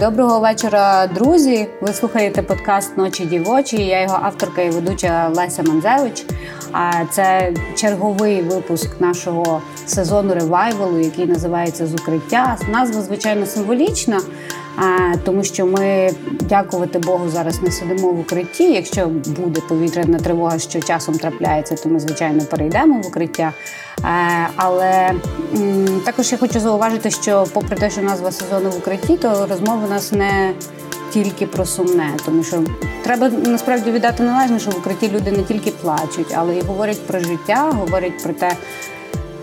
Доброго вечора, друзі. Ви слухаєте подкаст Ночі дівочі. Я його авторка і ведуча Леся Манзевич. А це черговий випуск нашого сезону ревайвалу, який називається З укриття. Назва звичайно символічна, тому що ми дякувати Богу зараз не сидимо в укритті. Якщо буде повітряна тривога, що часом трапляється, то ми звичайно перейдемо в укриття. Але також я хочу зауважити, що попри те, що назва сезону в укритті, то розмова у нас не тільки про сумне, тому що треба насправді віддати належне, що в укритті люди не тільки плачуть, але й говорять про життя, говорять про те,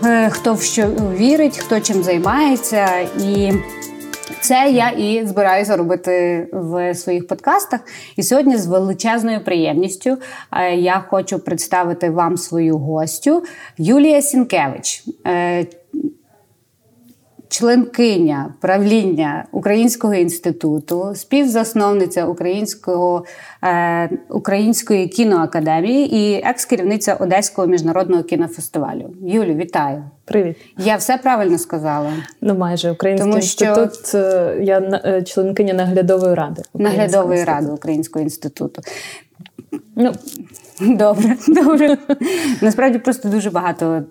е, хто в що вірить, хто чим займається і. Це я і збираюся робити в своїх подкастах. І сьогодні з величезною приємністю е, я хочу представити вам свою гостю Юлія Сінкевич. Членкиня правління Українського інституту, співзасновниця Українського е, Української кіноакадемії і екс-керівниця Одеського міжнародного кінофестивалю. Юлю, вітаю! Привіт, я все правильно сказала. Ну, майже український Тому. Що... Е, я е, членкиня наглядової ради наглядової ради Українського інституту. Ну, Добре, добре. Насправді просто дуже багато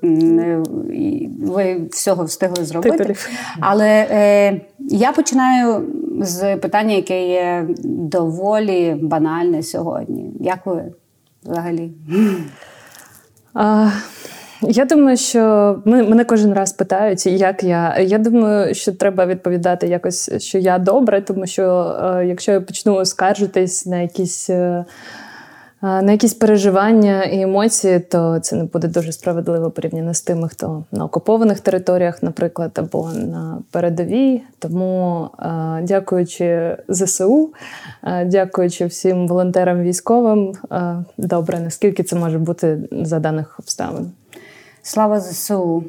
ви всього встигли зробити. Титулів. Але е, я починаю з питання, яке є доволі банальне сьогодні. Як ви взагалі? А, я думаю, що мене кожен раз питають, як я. Я думаю, що треба відповідати якось, що я добре, тому що е, якщо я почну скаржитись на якісь. Е, на якісь переживання і емоції, то це не буде дуже справедливо порівняно з тими, хто на окупованих територіях, наприклад, або на передовій. Тому, дякуючи ЗСУ, дякуючи всім волонтерам військовим, добре, наскільки це може бути за даних обставин. Слава ЗСУ.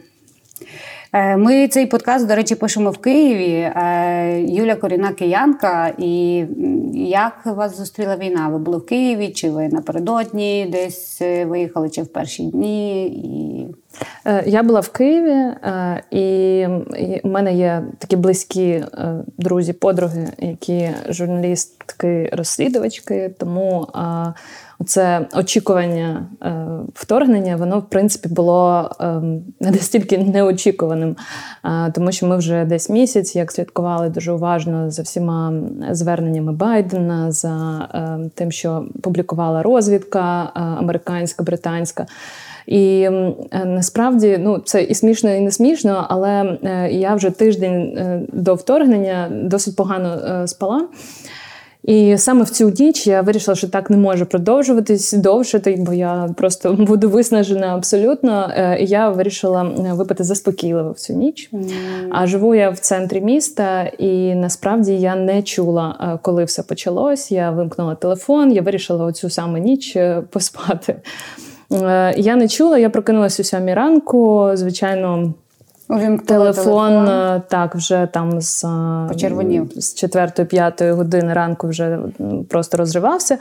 Е, ми цей подкаст, до речі, пишемо в Києві. Е, Юля Коріна Киянка. І як вас зустріла війна? Ви були в Києві? Чи ви напередодні десь е, виїхали, чи в перші дні? І... Я була в Києві, і у мене є такі близькі друзі, подруги, які журналістки-розслідувачки. Тому це очікування е, вторгнення, воно в принципі було е, не настільки неочікуваним, е, тому що ми вже десь місяць як слідкували дуже уважно за всіма зверненнями Байдена, за е, тим, що публікувала розвідка е, американська, британська. І е, насправді ну це і смішно, і не смішно, але я вже тиждень до вторгнення досить погано спала. І саме в цю ніч я вирішила, що так не може продовжуватись довше, бо я просто буду виснажена абсолютно. Е, і Я вирішила випити заспокійливо в цю ніч. Mm. А живу я в центрі міста, і насправді я не чула, е, коли все почалось. Я вимкнула телефон, я вирішила оцю саме ніч е, поспати. Я не чула, я прокинулася у сьомій ранку. Звичайно. Телефон, телефон е, так вже там з е, Почервонів. з четвертої-п'ятої години ранку вже просто розривався.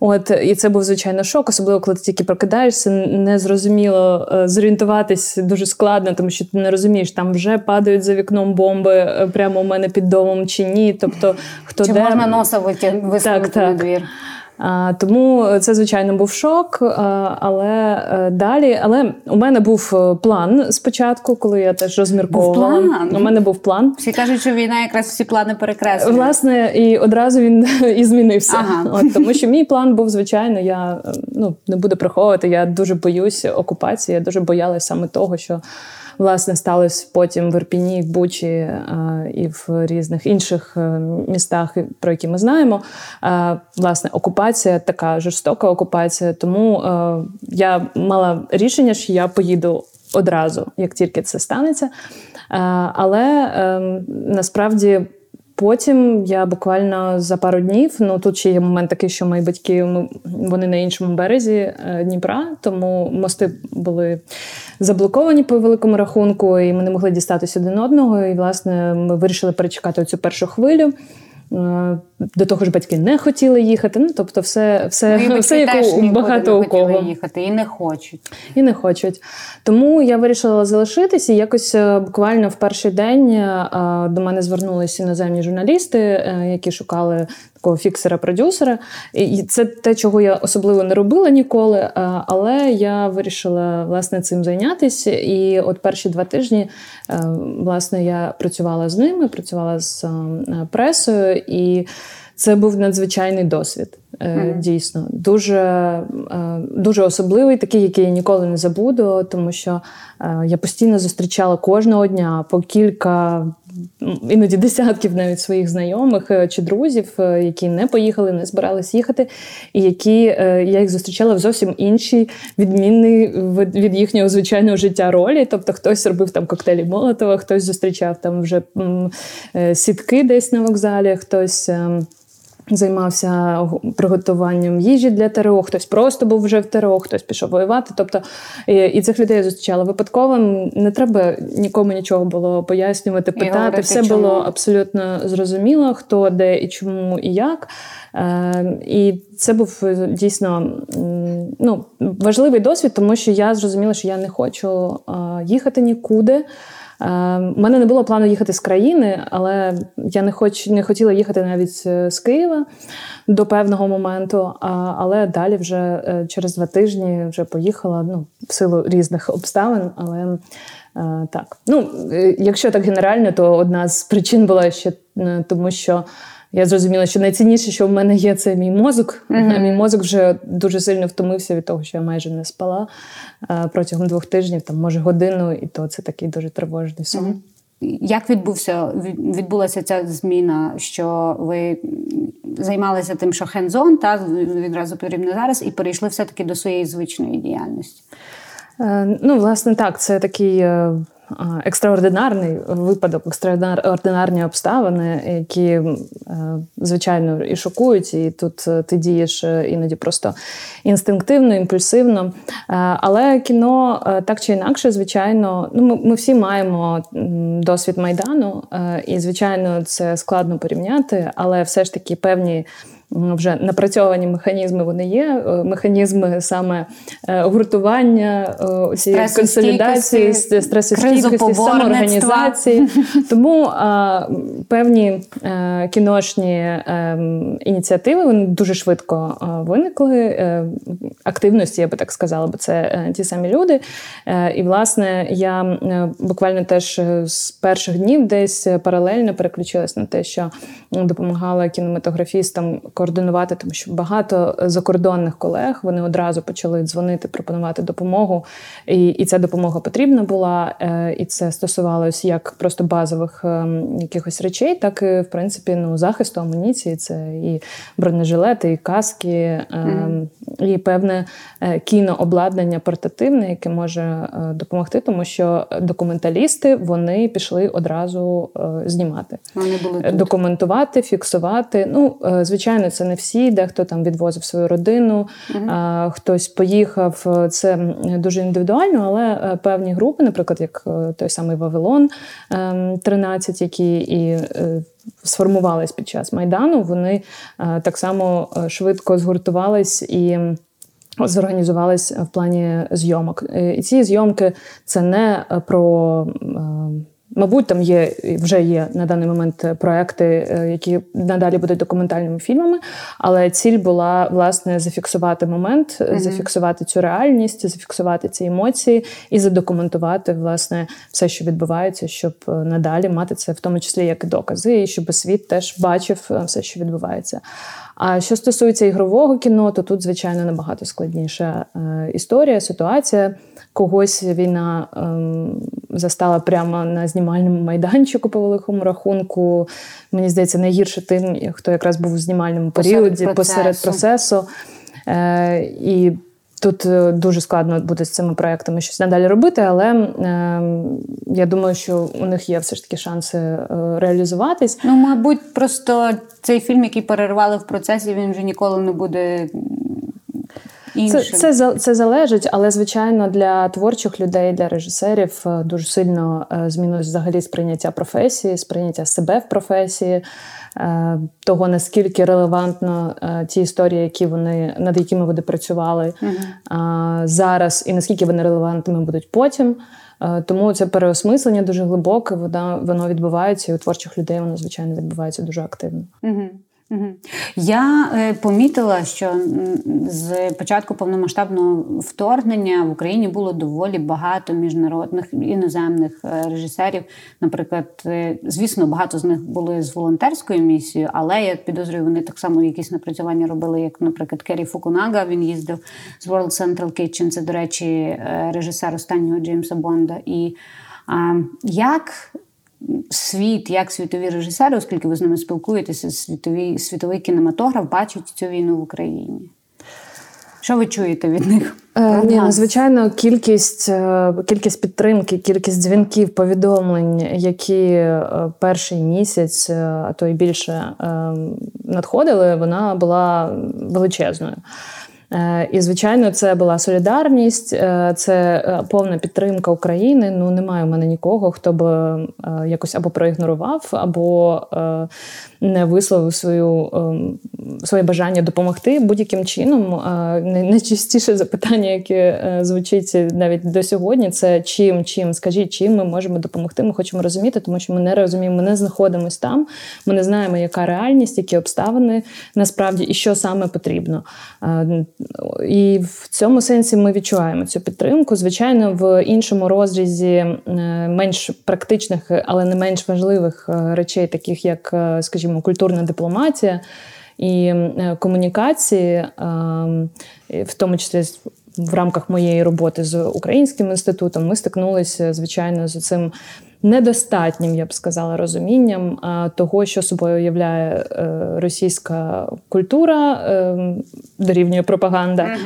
От і це був звичайно шок, особливо коли ти тільки прокидаєшся, незрозуміло е, зорієнтуватись дуже складно, тому що ти не розумієш, там вже падають за вікном бомби прямо у мене під домом чи ні. Тобто хто чи де... можна носа висунути на двір. Тому це, звичайно, був шок. Але е, далі, але у мене був е, план спочатку, коли я теж розмірковувала. Був план? У мене був план. Всі кажуть, що війна якраз всі плани перекреслює. Власне, і одразу він і змінився. Ага. От, Тому що мій план був, звичайно, я е, ну не буду приховувати. Я дуже боюсь окупації, я дуже боялася саме того, що власне сталося потім в Ірпіні, в Бучі е, і в різних інших е, містах, про які ми знаємо. Е, власне, окупація така жорстока окупація. Тому я мала рішення, що я поїду одразу, як тільки це станеться. Але ем, насправді Потім я буквально за пару днів. Ну тут ще є момент такий, що мої батьки вони на іншому березі е, Дніпра, тому мости були заблоковані по великому рахунку, і ми не могли дістатися один одного. І власне ми вирішили перечекати цю першу хвилю. До того ж, батьки не хотіли їхати. Ну, тобто, все все, ну, все як у багато у кого. їхати і не хочуть. І не хочуть. Тому я вирішила залишитися. І якось е, буквально в перший день е, до мене звернулися іноземні журналісти, е, які шукали такого фіксера-продюсера. І це те, чого я особливо не робила ніколи. Але я вирішила власне цим зайнятися. І от перші два тижні власне я працювала з ними, працювала з пресою і. Це був надзвичайний досвід. Mm-hmm. Дійсно, дуже е, дуже особливий, такий, який я ніколи не забуду, тому що е, я постійно зустрічала кожного дня по кілька, іноді десятків навіть своїх знайомих чи друзів, які не поїхали, не збирались їхати, і які я їх зустрічала в зовсім іншій відмінний від їхнього звичайного життя ролі. Тобто, хтось робив там коктейлі Молотова, хтось зустрічав там вже сітки десь на вокзалі, хтось. Ем, Займався приготуванням їжі для ТРО, хтось просто був вже в ТРО, хтось пішов воювати. Тобто і цих людей я зустрічала випадково. Не треба нікому нічого було пояснювати, питати. Говорити, Все чому? було абсолютно зрозуміло, хто де і чому і як. Е, І це був дійсно ну, важливий досвід, тому що я зрозуміла, що я не хочу е, їхати нікуди. У е, мене не було плану їхати з країни, але я не хоч не хотіла їхати навіть е, з Києва до певного моменту. Але далі, вже е, через два тижні, вже поїхала ну, в силу різних обставин. Але так, ну якщо так генерально, то одна з причин була ще тому, що. Я зрозуміла, що найцінніше, що в мене є, це мій мозок. Mm-hmm. Мій мозок вже дуже сильно втомився від того, що я майже не спала протягом двох тижнів, там може годину, і то це такий дуже тривожний сон. Mm-hmm. Як відбувся відбулася ця зміна, що ви займалися тим, що хендзон, так відразу потрібно зараз, і перейшли все-таки до своєї звичної діяльності? Е, ну, власне, так, це такий е, екстраординарний випадок, екстраординарні обставини, які, е, звичайно, і шокують, і тут е, ти дієш е, іноді просто інстинктивно, імпульсивно. Але кіно так чи інакше, звичайно, ну ми, ми всі маємо досвід майдану, і звичайно, це складно порівняти, але все ж таки певні вже напрацьовані механізми вони є. Е, механізми саме е, гуртування, е, консолідації, стресостійкості, самоорганізації. Тому а, певні а, кіношні а, ініціативи вони дуже швидко виникли. Активності, я би так сказала, бо це ті самі люди. І, власне, я буквально теж з перших днів десь паралельно переключилась на те, що допомагала кінематографістам координувати, тому що багато закордонних колег вони одразу почали дзвонити, пропонувати допомогу. І і ця допомога потрібна була. Е, і це стосувалося як просто базових ем, якихось речей, так і в принципі ну, захисту амуніції. Це і бронежилети, і каски, mm-hmm. і певне е, кінообладнання портативне, яке може е, допомогти, тому що документалісти вони пішли одразу знімати, вони були тут. документувати, фіксувати. Ну, звичайно звичайно, це не всі, дехто там відвозив свою родину, а, хтось поїхав. Це дуже індивідуально, але е, певні групи, наприклад, як е, той самий Вавилон 13, ем, які і е, сформувались під час майдану, вони так само швидко згуртувались і. Зорганізувались в плані зйомок. І ці зйомки це не про Мабуть, там є вже є на даний момент проекти, е, які надалі будуть документальними фільмами. Але ціль була власне зафіксувати момент, mm-hmm. зафіксувати цю реальність, зафіксувати ці емоції і задокументувати власне все, що відбувається, щоб е, надалі мати це в тому числі як докази, і щоб світ теж бачив все, що відбувається. А що стосується ігрового кіно, то тут, звичайно, набагато складніша е, історія, ситуація. Когось війна ем, застала прямо на знімальному майданчику по великому рахунку. Мені здається, найгірше тим, хто якраз був у знімальному періоді посеред процесу. Посеред процесу. Е, І Тут е, дуже складно буде з цими проектами щось надалі робити, але е, я думаю, що у них є все ж таки шанси е, реалізуватись. Ну, мабуть, просто цей фільм, який перервали в процесі, він вже ніколи не буде іншим? Це, це це залежить, але звичайно для творчих людей, для режисерів е, дуже сильно е, змінилось взагалі сприйняття професії, сприйняття себе в професії. Е, того наскільки релевантно ті історії, які вони над якими вони працювали uh-huh. зараз, і наскільки вони релевантними будуть потім. Тому це переосмислення дуже глибоке, воно воно відбувається, і у творчих людей воно звичайно відбувається дуже активно. Угу. Я е, помітила, що з початку повномасштабного вторгнення в Україні було доволі багато міжнародних іноземних е, режисерів. Наприклад, е, звісно, багато з них були з волонтерською місією, але я підозрюю, вони так само якісь напрацювання робили, як, наприклад, Керрі Фукунага. Він їздив з World Central Kitchen, Це, до речі, режисер останнього Джеймса Бонда. І як світ, як світові режисери, оскільки ви з ними спілкуєтеся, світовий, світовий кінематограф бачить цю війну в Україні. Що ви чуєте від них? Е, ні, ну, звичайно, кількість е, кількість підтримки, кількість дзвінків, повідомлень, які е, перший місяць, а то й більше надходили, вона була величезною. Е, і, звичайно, це була солідарність, е, це е, повна підтримка України. Ну немає в мене нікого, хто б якось або проігнорував, або не висловив свою своє бажання допомогти будь-яким чином. Найчастіше запитання, яке звучить навіть до сьогодні, це чим, чим, скажіть, чим ми можемо допомогти. Ми хочемо розуміти, тому що ми не розуміємо, ми не знаходимося там. Ми не знаємо, яка реальність, які обставини насправді і що саме потрібно. І в цьому сенсі ми відчуваємо цю підтримку. Звичайно, в іншому розрізі е, менш практичних, але не менш важливих е, речей, таких як, е, скажімо, культурна дипломатія і комунікації, в тому числі в рамках моєї роботи з українським інститутом, ми стикнулися звичайно з цим недостатнім, я б сказала, розумінням того, що собою являє е, російська культура, е, дорівнює пропаганда,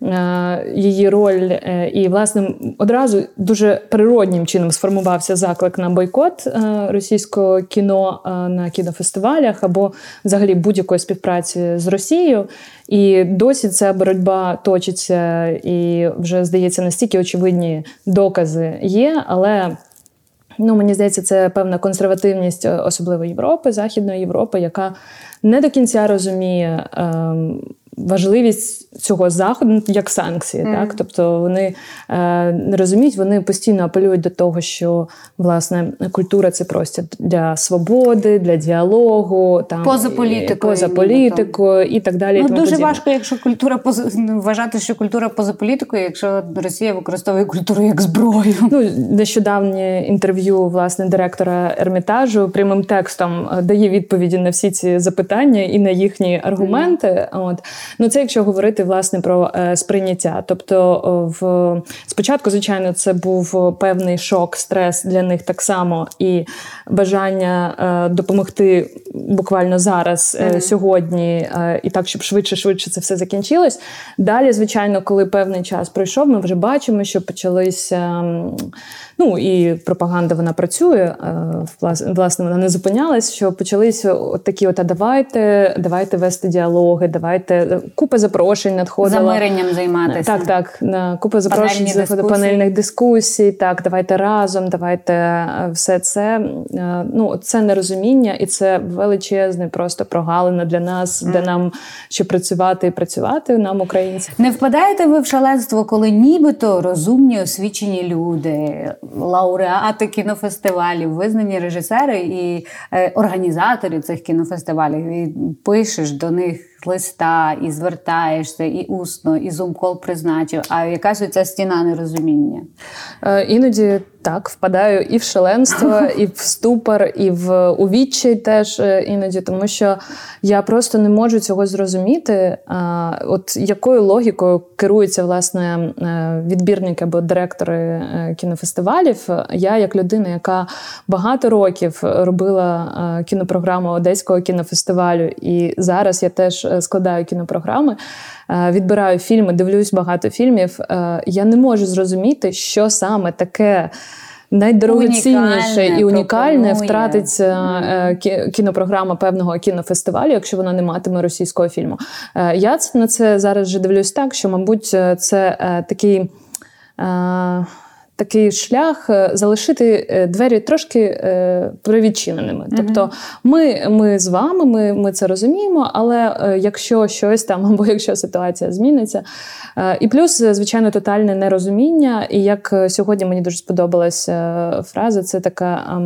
uh-huh. її роль. Е, і, власне, одразу дуже природнім чином сформувався заклик на бойкот російського кіно на кінофестивалях або взагалі будь-якої співпраці з Росією. І досі ця боротьба точиться, і вже здається настільки очевидні докази є, але Ну, мені здається, це певна консервативність, е, особливо Європи, Західної Європи, яка не до кінця розуміє. Ем, важливість цього заходу як санкції. Mm. Так? Тобто вони е, не розуміють, вони постійно апелюють до того, що власне культура це простір для свободи, для діалогу, там поза політикою, поза політикою і так далі. Ну, Дуже подібне. важко, якщо культура поза вважати, що культура поза політикою, якщо Росія використовує культуру як зброю. Ну нещодавнє інтерв'ю власне директора Ермітажу прямим текстом е, дає відповіді на всі ці запитання і на їхні аргументи. Mm. От Ну, це якщо говорити власне про е, сприйняття. Тобто, в спочатку, звичайно, це був певний шок, стрес для них так само, і бажання е, допомогти буквально зараз, mm-hmm. сьогодні, і так, щоб швидше, швидше це все закінчилось. Далі, звичайно, коли певний час пройшов, ми вже бачимо, що почалися. Ну і пропаганда вона працює, власне, вона не зупинялась, що почалися от такі: от, а давайте, давайте вести діалоги, давайте купа запрошень надходила. Замиренням займатися. Так, так. Купа запрошень дискусії. панельних дискусій. Так, давайте разом, давайте е, все це. Е, ну, це нерозуміння, і це величезне просто прогалина для нас, mm. де нам ще працювати і працювати нам, українцям. Не впадаєте ви в шаленство, коли нібито розумні освічені люди, лауреати кінофестивалів, визнані режисери і е, організатори цих кінофестивалів, і пишеш до них листа, і звертаєшся, і усно, і зумкол призначив. А якась оця стіна нерозуміння. Е, іноді так впадаю і в шаленство, і в ступор, і в у відчай теж е, іноді, тому що я просто не можу цього зрозуміти. А, От якою логікою керуються власне е, відбірники або директори кінофестивалів? Я, як людина, яка багато років робила кінопрограму Одеського кінофестивалю, і зараз я теж складаю кінопрограми, е, відбираю фільми, дивлюсь багато фільмів. Е, я не можу зрозуміти, що саме таке. найдорогоцінніше і унікальне втратить mm. кінопрограма певного кінофестивалю, якщо вона не матиме російського фільму. Я на це зараз вже дивлюсь так, що, мабуть, це такий такий шлях е, залишити е, двері трошки е, привідчиненими. Mm-hmm. Тобто, ми ми з вами, ми ми це розуміємо, але якщо щось там, або якщо ситуація зміниться. І плюс, звичайно, тотальне нерозуміння. І як сьогодні мені дуже сподобалася фраза, це така.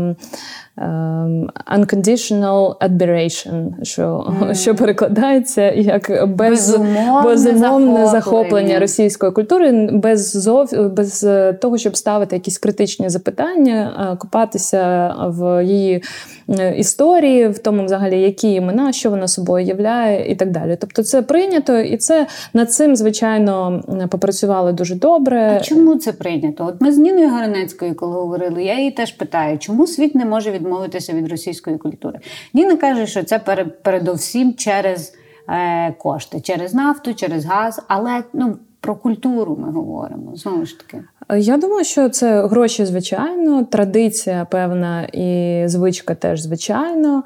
Ем, Um, unconditional admiration, що mm. що перекладається як без, безумовне, безумовне захоплення російської культури, без зов, без е, того, щоб ставити якісь критичні запитання, е, купатися в її е, історії, в тому, взагалі, які імена, що вона собою являє, і так далі. Тобто, це прийнято, і це над цим, звичайно, попрацювали дуже добре. А чому це прийнято? От ми з Ніною Гаранецькою, коли говорили, я її теж питаю, чому світ не може від відмовитися від російської культури. Ніна каже, що це передовсім через е, кошти, через нафту, через газ, але ну. Про культуру ми говоримо знову ж таки. Я думаю, що це гроші, звичайно, традиція певна і звичка теж звичайно.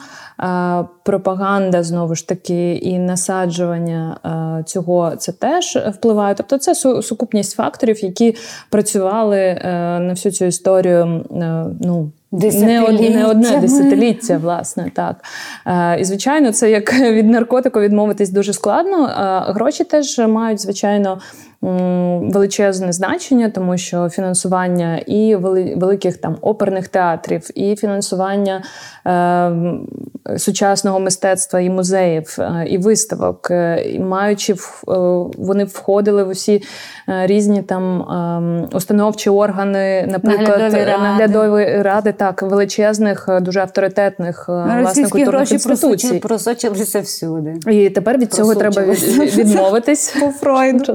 Пропаганда знову ж таки і насаджування цього це теж впливає. Тобто, це сукупність факторів, які працювали е, на всю цю історію. Е, ну, не, не одне десятиліття, власне, так. Е, І, звичайно, це як від наркотику відмовитись дуже складно. Е, Гроші теж мають, звичайно, величезне значення, тому що фінансування і великих там оперних театрів, і фінансування е, сучасного мистецтва і музеїв, е, і виставок, е, і маючи е, вони входили в усі е, різні там е, установчі органи, наприклад, наглядові ради. наглядові ради, так величезних, дуже авторитетних власне культурних інституцій. просочилися всюди. І тепер від цього треба відмовитись по Фройду.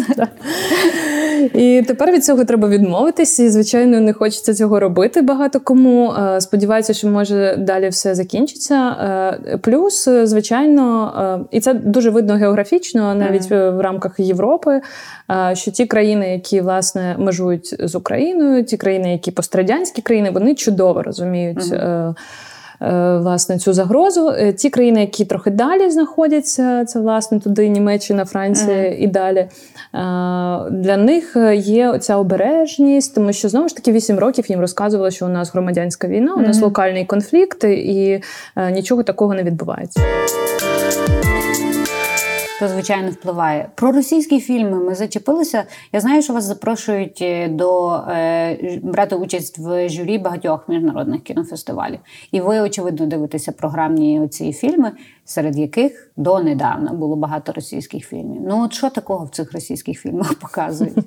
І тепер від цього треба відмовитися. І, звичайно, не хочеться цього робити багато кому. Е, сподіваюся, що може далі все закінчиться. Е, плюс, звичайно, е, і це дуже видно географічно, навіть в рамках Європи. Що ті країни, які власне межують з Україною, ті країни, які пострадянські країни, вони чудово розуміють. Mm-hmm. Е, власне цю загрозу. Е, ті країни, які трохи далі знаходяться, це власне туди Німеччина, Франція mm. і далі. Е, для них є ця обережність, тому що знову ж таки 8 років їм розказували, що у нас громадянська війна, у нас mm. локальний конфлікт, і нічого такого не відбувається то звичайно впливає. Про російські фільми ми зачепилися. Я знаю, що вас запрошують е, до е, брати участь в журі багатьох міжнародних кінофестивалів. І ви, очевидно, дивитеся програмні оці фільми, серед яких донедавна було багато російських фільмів. Ну от що такого в цих російських фільмах показують?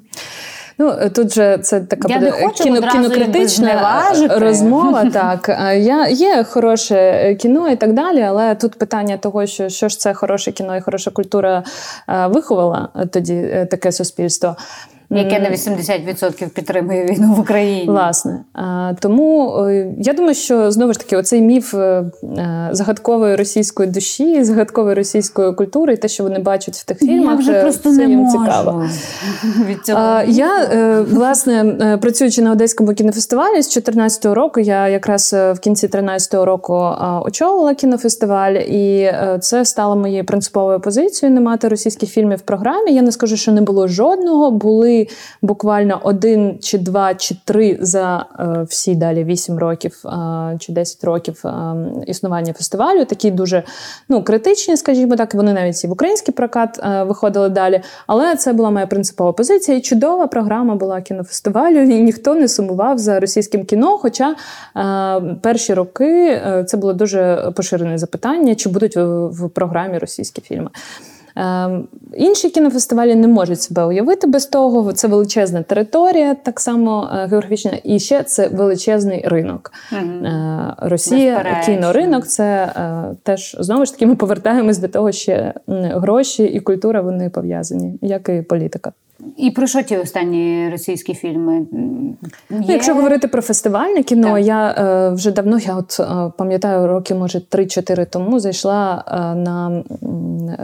Ну тут же це така я буде кіно, кінокритична розмова. Так я є хороше кіно і так далі, але тут питання того, що що ж це хороше кіно і хороша культура е, виховала тоді е, таке суспільство. Яке на 80% підтримує війну в Україні. Власне. Тому е, я думаю, що знову ж таки оцей міф е, е, загадкової російської душі, загадкової російської культури, і те, що вони бачать в тих фільмах, вже просто це не їм можу цікаво. Від цього. Я, власне, працюючи на Одеському кінофестивалі з 2014 року, я якраз в кінці 2013 року очолила кінофестиваль, і це стало моєю принциповою позицією не мати російських фільмів в програмі. Я не скажу, що не було жодного. Були буквально один чи два чи три за е, всі далі вісім років е, чи десять років е, існування фестивалю. Такі дуже ну, критичні, скажімо так, вони навіть і в український прокат виходили далі. Але це була моя принципова позиція. І чудова програма була кінофестивалю, і ніхто не сумував за російським кіно. Хоча перші роки це було дуже поширене запитання, чи будуть в програмі російські фільми. Ем, інші кінофестивалі не можуть себе уявити без того. Це величезна територія, так само е, географічна, і ще це величезний ринок. Угу. Росія, кіноринок це е, теж знову ж таки ми повертаємось до того, що гроші і культура вони пов'язані, як і політика. І про що ті останні російські фільми? Ну, Є? Якщо говорити про фестивальне кіно, так. я е, вже давно, я от е, пам'ятаю, роки, може, 3-4 тому зайшла е, на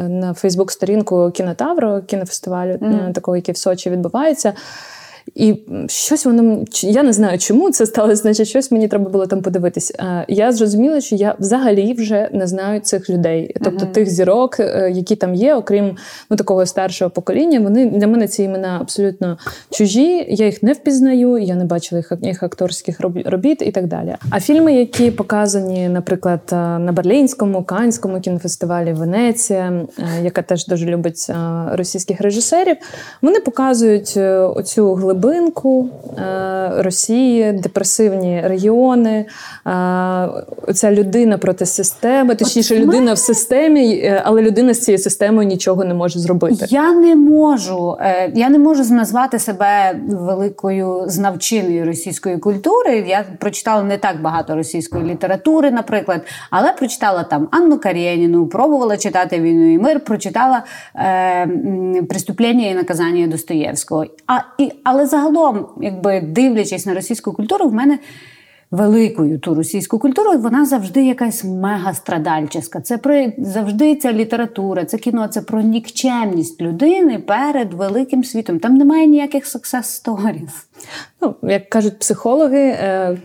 на Фейсбук-сторінку кінотавру кінофестивалю, mm. такого, який в Сочі відбувається. І щось воно я не знаю, чому це сталося, значить, щось мені треба було там подивитись. Я зрозуміла, що я взагалі вже не знаю цих людей, тобто uh-huh. тих зірок, е, які там є, окрім ну, такого старшого покоління. Вони для мене ці імена абсолютно чужі. Я їх не впізнаю, я не бачила їх, їх акторських робіт і так далі. А фільми, які показані, наприклад, е, на Берлінському, Канському кінофестивалі Венеція, е, яка теж дуже любить російських режисерів, вони показують оцю глибину глибинку е, Росії, депресивні регіони, е, оця людина проти системи, точніше, людина в системі, е, але людина з цією системою нічого не може зробити. Я не можу, я не можу назвати себе великою знавчиною російської культури. Я прочитала не так багато російської літератури, наприклад, але прочитала там Анну Карєніну, пробувала читати війну і мир, прочитала е, «Преступлення і наказання Достоєвського. А, і, Але загалом, якби дивлячись на російську культуру, в мене великою ту російську культуру, вона завжди якась мегастрадальческа. Це про завжди ця література, це кіно, це про нікчемність людини перед великим світом. Там немає ніяких success stories. Ну, як кажуть психологи, е,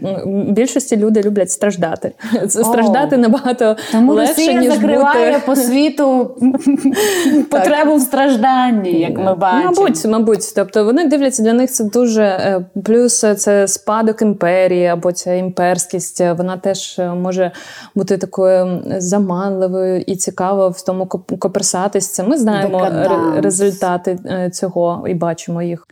більшості люди люблять страждати. Страждати набагато Тому легше, Росія ніж закриває бути... по світу потребу в стражданні, як ми бачимо. Мабуть, мабуть. Тобто вони дивляться для них це дуже е, плюс це спадок імперії або ця імперськість. Вона теж е, може бути такою заманливою і цікавою в тому коперсатись. Ми знаємо Декаданс. результати цього і бачимо їх.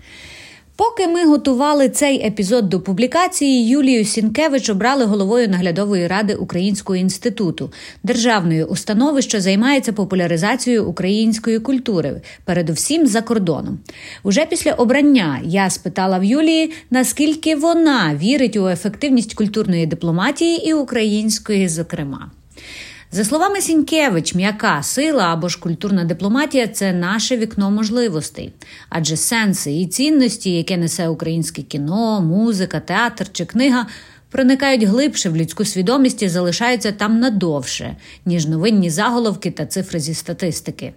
Поки ми готували цей епізод до публікації, Юлію Сінкевич обрали головою наглядової ради Українського інституту, державної установи, що займається популяризацією української культури, передусім за кордоном. Уже після обрання я спитала в Юлії, наскільки вона вірить у ефективність культурної дипломатії і української, зокрема. За словами Сінькевич, м'яка сила або ж культурна дипломатія це наше вікно можливостей, адже сенси і цінності, яке несе українське кіно, музика, театр чи книга, проникають глибше в людську свідомість і залишаються там надовше, ніж новинні заголовки та цифри зі статистики.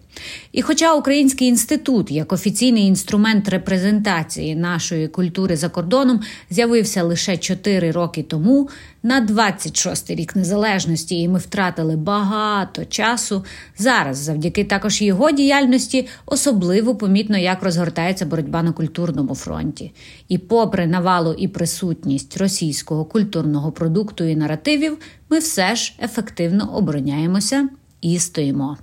І хоча Український інститут, як офіційний інструмент репрезентації нашої культури за кордоном, з'явився лише 4 роки тому, на 26-й рік незалежності, і ми втратили багато часу. Зараз, завдяки також його діяльності, особливо помітно, як розгортається боротьба на культурному фронті. І, попри навалу і присутність російського культурного продукту і наративів, ми все ж ефективно обороняємося і стоїмо.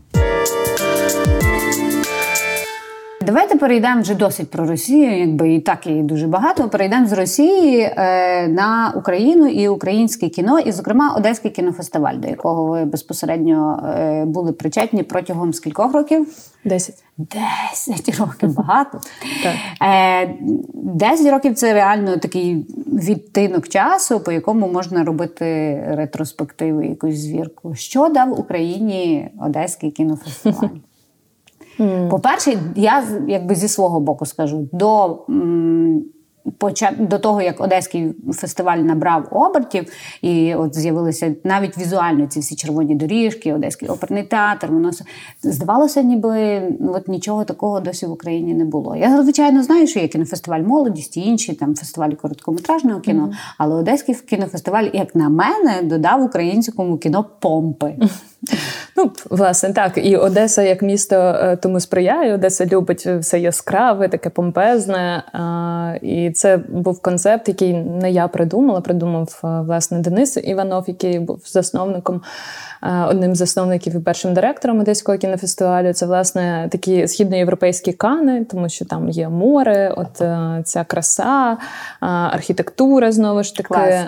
Давайте перейдемо вже досить про Росію, якби і так її дуже багато. Перейдемо з Росії е, на Україну і українське кіно, і, зокрема, Одеський кінофестиваль, до якого ви безпосередньо е, були причетні протягом скількох років? Десять. Десять років багато. Е, десять років це реально такий відтинок часу, по якому можна робити ретроспективу, якусь звірку. Що дав Україні Одеський кінофестиваль? Mm. По-перше, я якби зі свого боку скажу, до до того, як Одеський фестиваль набрав обертів, і от з'явилися навіть візуально ці всі червоні доріжки, Одеський оперний театр. Воно здавалося, ніби от нічого такого досі в Україні не було. Я звичайно знаю, що є кінофестиваль молодість і інші там фестивалі короткометражного кіно, mm-hmm. але Одеський кінофестиваль, як на мене, додав українському кіно помпи. Ну, власне, так. І Одеса як місто е, тому сприяє. Одеса любить все яскраве, таке помпезне. І це був концепт, який не я придумала. Придумав е, власне Денис Іванов, який був засновником, е, одним з засновників і першим директором Одеського кінофестивалю. Це власне такі східноєвропейські кани, тому що там є море, от ця краса, архітектура знову ж таки. Клас.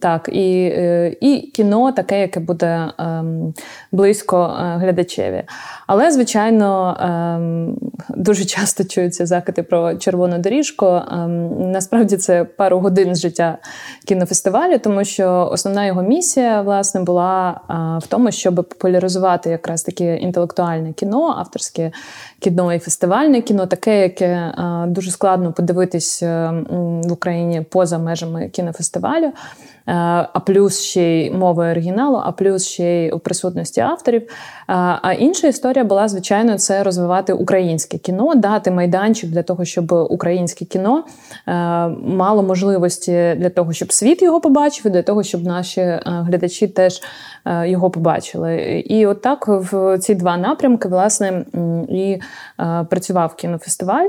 Так, і е, і кіно таке, яке буде ем, близько е, глядачеві. Але, звичайно, ем, дуже часто чуються закити про червону доріжку. Ем, насправді це пару годин з життя кінофестивалю, тому що основна його місія власне була е, в тому, щоб популяризувати якраз таке інтелектуальне кіно, авторське кіно і фестивальне кіно, таке, яке дуже складно подивитись в Україні поза межами кінофестивалю. А плюс ще й мовою оригіналу, а плюс ще й у присутності авторів. А інша історія була, звичайно, це розвивати українське кіно, дати майданчик для того, щоб українське кіно мало можливості для того, щоб світ його побачив, і для того, щоб наші глядачі теж його побачили. І от так в ці два напрямки, власне, і працював кінофестиваль.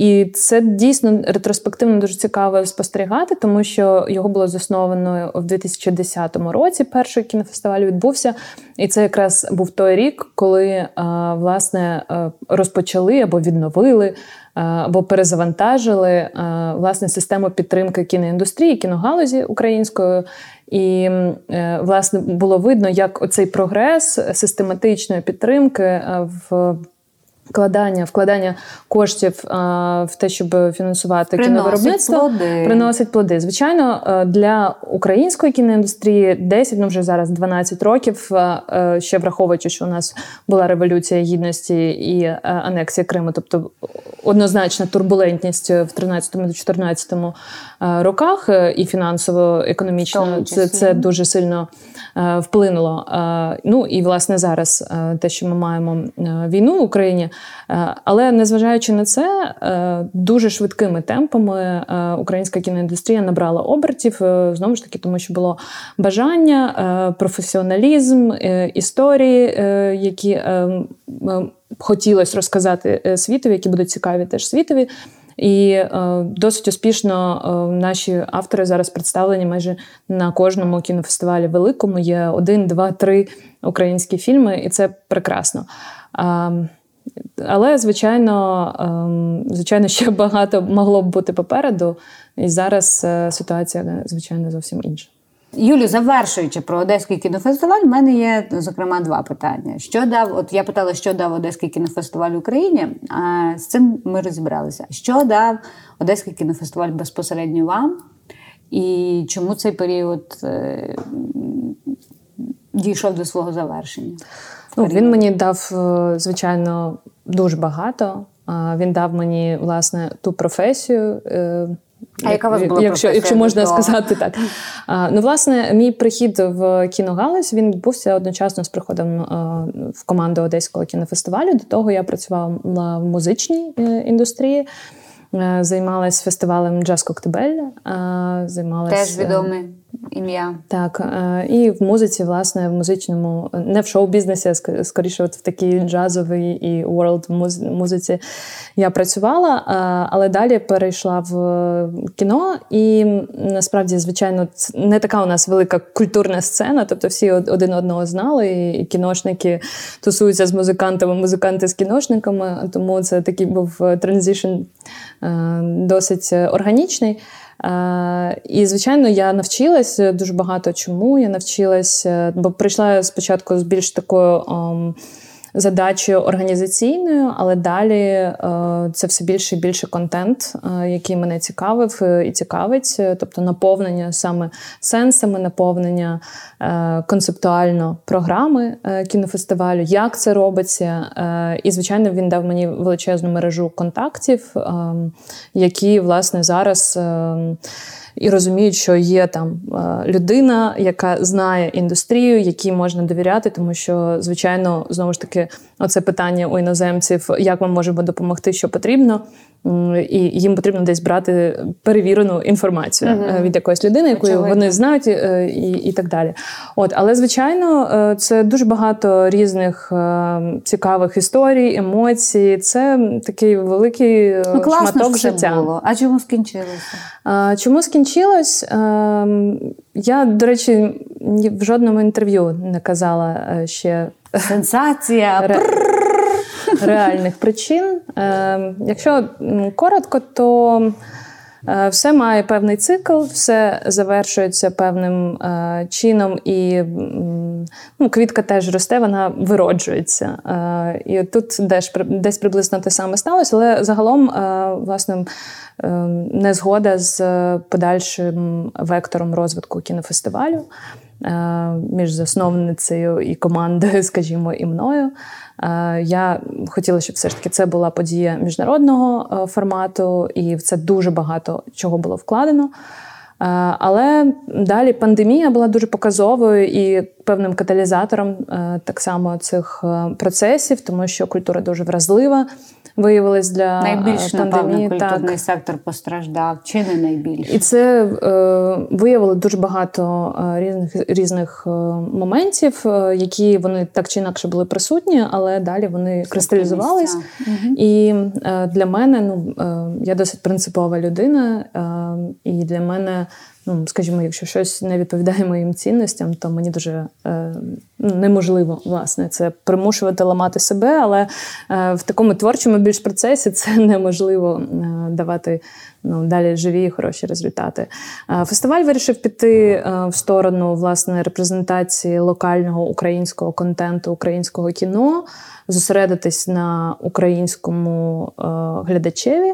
І це дійсно ретроспективно дуже цікаво спостерігати, тому що його було засновано в 2010 році. Перший кінофестиваль відбувся, і це якраз був той рік, коли власне розпочали або відновили. Або перезавантажили власне систему підтримки кіноіндустрії, кіногалузі української, і е, власне було видно, як оцей прогрес систематичної підтримки в Вкладання вкладання коштів а, в те, щоб фінансувати приносить кіновиробництво, плоди. приносить плоди. Звичайно, е, для української кіноіндустрії 10, ну вже зараз 12 років. Е, ще враховуючи, що у нас була революція гідності і е, анексія Криму, тобто однозначна турбулентність в 13-14 роках, і фінансово економічно це, це дуже сильно вплинуло. Ну і власне зараз те, що ми маємо війну в Україні. Е, але незважаючи на це, е, дуже швидкими темпами е, українська кіноіндустрія набрала обертів знову ж таки, тому що було бажання, професіоналізм, історії, які хотілося розказати світові, які будуть цікаві теж світові. І е, досить успішно е, наші автори зараз представлені майже на кожному кінофестивалі великому. Є один, два, три українські фільми, і це прекрасно. Е, але, звичайно, ем, звичайно, ще багато могло б бути попереду. І зараз е, ситуація, звичайно, зовсім інша. Юлю, завершуючи про Одеський кінофестиваль, в мене є зокрема два питання. Що дав? От я питала, що дав Одеський кінофестиваль Україні. А з цим ми розібралися. Що дав Одеський кінофестиваль безпосередньо вам? І чому цей період е, дійшов до свого завершення? Ну, Він мені дав, е, звичайно, дуже багато. Він дав мені власне ту професію. Е, а яка у вас була якщо якщо можна сказати так. Ну, власне, мій прихід в кіногалузь він відбувся одночасно з приходом в команду Одеського кінофестивалю. До того я працювала в музичній е, індустрії. Займалась фестивалем Джаз Коктебель. Займалась... Теж відомий ім'я. Так, е, і в музиці, власне, в музичному, не в шоу-бізнесі, а скоріше, от в такій джазовій і world музиці я працювала, е, але далі перейшла в кіно, і насправді, звичайно, не така у нас велика культурна сцена, тобто всі один одного знали, і кіношники тусуються з музикантами, музиканти з кіношниками, тому це такий був е, досить органічний. І, звичайно, я навчилась дуже багато чому. Я навчилась, е, бо прийшла спочатку з більш такою задачею організаційною, але далі е, це все більше і більше контент, е, який мене цікавив е, і цікавить, тобто наповнення саме сенсами, наповнення концептуально програми кінофестивалю, як це робиться. І, звичайно, він дав мені величезну мережу контактів, які власне зараз і розуміють, що є там людина, яка знає індустрію, якій можна довіряти, тому що, звичайно, знову ж таки, оце питання у іноземців, як ми можемо допомогти, що потрібно і їм потрібно десь брати перевірену інформацію uh від якоїсь людини, яку вони знають, е, і і так далі. От, але звичайно, е, це дуже багато різних цікавих історій, емоцій. Це такий великий ну, шматок життя. Було. А чому скінчилося? Чому скінчилось? Я, до речі, в жодному інтерв'ю не казала ще сенсація реальних причин. Е, якщо коротко, то все має певний цикл, все завершується певним е, чином, і ну, квітка теж росте, вона вироджується. І тут десь, десь приблизно те саме сталося, але загалом, власне, незгода з подальшим вектором розвитку кінофестивалю. Між засновницею і командою, скажімо, і мною. Е, я хотіла, щоб все ж таки це була подія міжнародного е, формату, і в це дуже багато чого було вкладено. Але далі пандемія була дуже показовою і певним каталізатором так само цих процесів, тому що культура дуже вразлива виявилось для найбільш пандемії. напевно, культурний так. сектор постраждав, чи не найбільше? І це е, виявило дуже багато е, різних різних е, моментів, е, які вони так чи інакше були присутні, але далі вони кристалізувались. Угу. І е, для мене ну я досить принципова людина, і для мене скажімо, якщо щось не відповідає моїм цінностям, то мені дуже е, неможливо власне це примушувати ламати себе, але е, в такому творчому більш процесі це неможливо е, давати ну, далі живі і хороші результати. Е, фестиваль вирішив піти е, в сторону власне репрезентації локального українського контенту, українського кіно, зосередитись на українському е, глядачеві.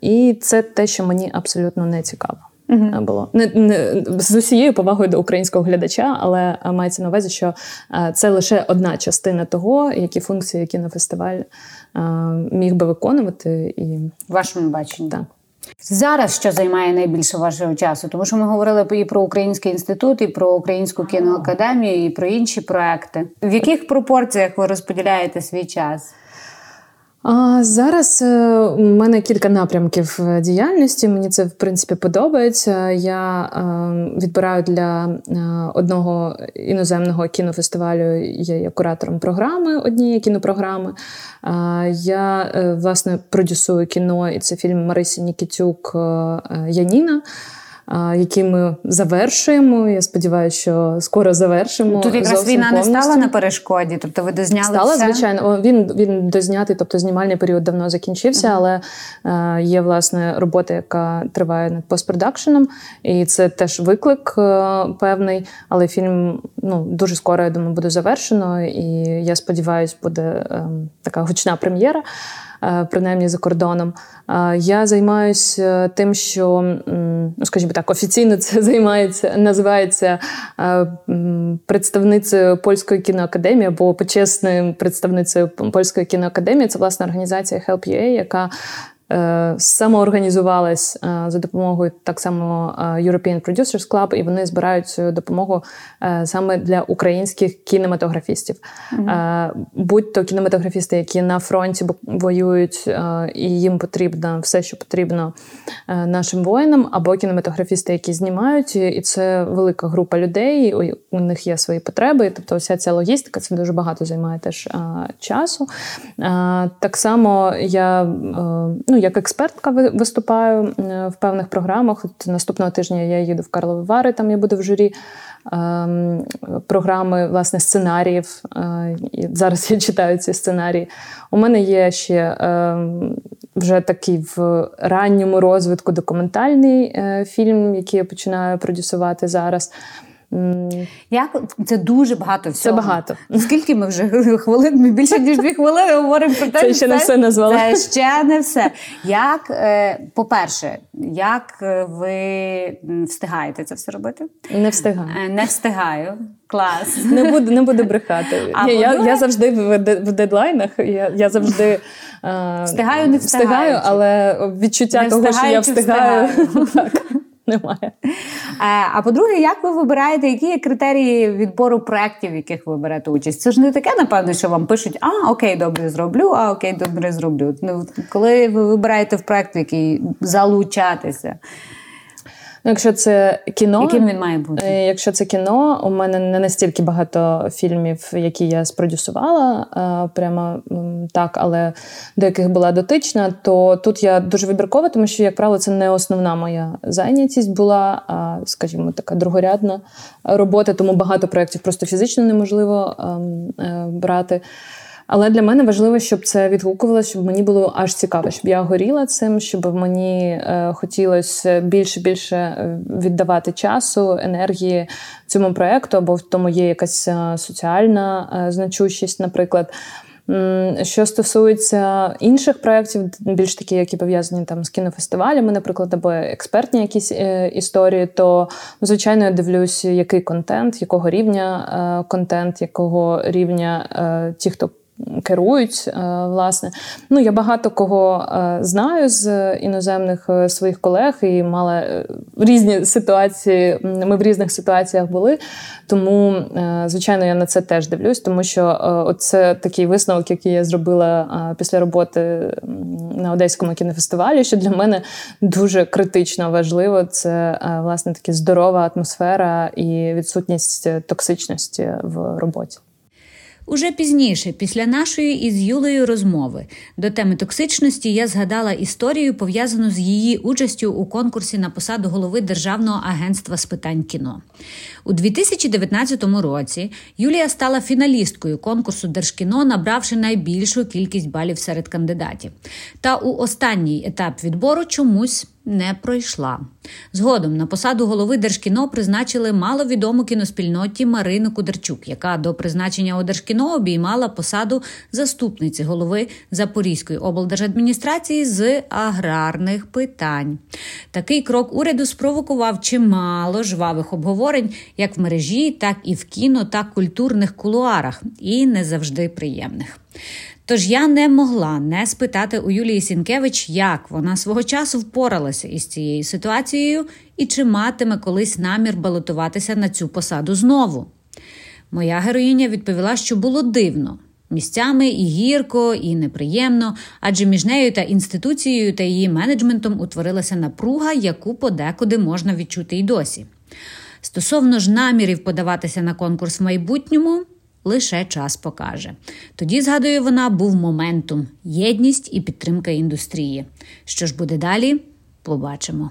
І це те, що мені абсолютно не цікаво. Uh-huh. Було не, не з усією повагою до українського глядача, але мається на увазі, що це лише одна частина того, які функції кінофестиваль міг би виконувати і в вашому баченні. Так. Зараз що займає найбільше вашого часу? Тому що ми говорили і про український інститут, і про українську кіноакадемію, і про інші проекти. В яких пропорціях ви розподіляєте свій час? А Зараз е, у мене кілька напрямків е, діяльності. Мені це в принципі подобається. Я е, відбираю для одного іноземного кінофестивалю. Я є куратором програми однієї кінопрограми. Я власне продюсую кіно, і це фільм Марисі Нікітюк Яніна які ми завершуємо. Я сподіваюся, що скоро завершимо. Тут якраз війна повністю. не стала на перешкоді. Тобто ви дозняли Стала, все? звичайно. Він він дознятий, тобто знімальний період давно закінчився, uh-huh. але е, є власне робота, яка триває над постпродакшеном, і це теж виклик е, певний. Але фільм ну дуже скоро я думаю буде завершено, і я сподіваюся, буде е, така гучна прем'єра. Е, принаймні за кордоном. Е, я займаюся е, тим, що, ну скажімо так, офіційно це займається, називається представницею польської кіноакадемії або почесною представницею польської кіноакадемії. Це власна організація Help.ua, яка Е, самоорганізувалась е, за допомогою так само е, European Producers Club, і вони збирають цю допомогу саме для українських кінематографістів. Mm-hmm. Будь-то кінематографісти, які на фронті воюють, і їм потрібно все, що потрібно нашим воїнам, або кінематографісти, які знімають, і це велика група людей. У них є свої потреби. Тобто, вся ця логістика це дуже багато займає теж часу. Так само я ну, ну, як експертка виступаю в певних програмах. От Наступного тижня я їду в Карлові Вари, там я буду в журі ем, програми власне сценаріїв. Е, і Зараз я читаю ці сценарії. У мене є ще ем, вже такий в ранньому розвитку документальний е, фільм, який я починаю продюсувати зараз. Як це дуже багато всього. Це багато. Скільки ми вже хвилин? Ми більше ніж дві хвилини говоримо про те, Це ще не все назвала. Це ще не все. Як, е, по-перше, як ви встигаєте це все робити? Не встигаю. Е, не встигаю. Клас. Не буду не буду брехати. А Ні, я я завжди в дедлайнах. Я я завжди е, встигаю, не встигаю, але відчуття не того, що я встигаю. встигаю. немає. Е, а по-друге, як ви вибираєте, які є критерії відбору проєктів, в яких ви берете участь? Це ж не таке, напевно, що вам пишуть, а окей, добре зроблю, а окей, добре зроблю. Ну, Коли ви вибираєте в проєкт, який залучатися. Ну, Якщо це кіно, яким він має бути? Е, якщо це кіно, у мене не настільки багато фільмів, які я спродюсувала, прямо так, але до яких була дотична, то тут я дуже вибіркова, тому що, як правило, це не основна моя зайнятість була, а скажімо, така другорядна робота, тому багато проєктів просто фізично неможливо ем, е, брати. Але для мене важливо, щоб це відгукувалося, щоб мені було аж цікаво, щоб я горіла цим, щоб мені е, хотілося більше більше е, віддавати часу, енергії цьому проекту, або в тому є якась е, соціальна значущість, наприклад. Що стосується інших проєктів, більш такі, які пов'язані там з кінофестивалями, наприклад, або експертні якісь історії, то звичайно я дивлюся, який контент, якого рівня контент, якого рівня ті, хто керують. Власне, ну я багато кого знаю з іноземних своїх колег і мала різні ситуації. Ми в різних ситуаціях були. Тому, звичайно, я на це теж дивлюсь, тому що це такий висновок, який я зробила після роботи на Одеському кінофестивалі, що для мене дуже критично важливо. Це власне таки здорова атмосфера і відсутність токсичності в роботі. Уже пізніше, після нашої із Юлею розмови до теми токсичності, я згадала історію, пов'язану з її участю у конкурсі на посаду голови Державного агентства з питань кіно. У 2019 році Юлія стала фіналісткою конкурсу Держкіно, набравши найбільшу кількість балів серед кандидатів. Та у останній етап відбору чомусь не пройшла. Згодом на посаду голови Держкіно призначили маловідому кіноспільноті Марину Кударчук, яка до призначення у Держкіно обіймала посаду заступниці голови Запорізької облдержадміністрації з аграрних питань. Такий крок уряду спровокував чимало жвавих обговорень як в мережі, так і в кіно та культурних кулуарах, і не завжди приємних. Тож я не могла не спитати у Юлії Сінкевич, як вона свого часу впоралася із цією ситуацією і чи матиме колись намір балотуватися на цю посаду знову. Моя героїня відповіла, що було дивно. Місцями і гірко, і неприємно, адже між нею та інституцією та її менеджментом утворилася напруга, яку подекуди можна відчути й досі. Стосовно ж намірів подаватися на конкурс в майбутньому, лише час покаже. Тоді, згадує вона, був моментум, єдність і підтримка індустрії. Що ж буде далі? Побачимо.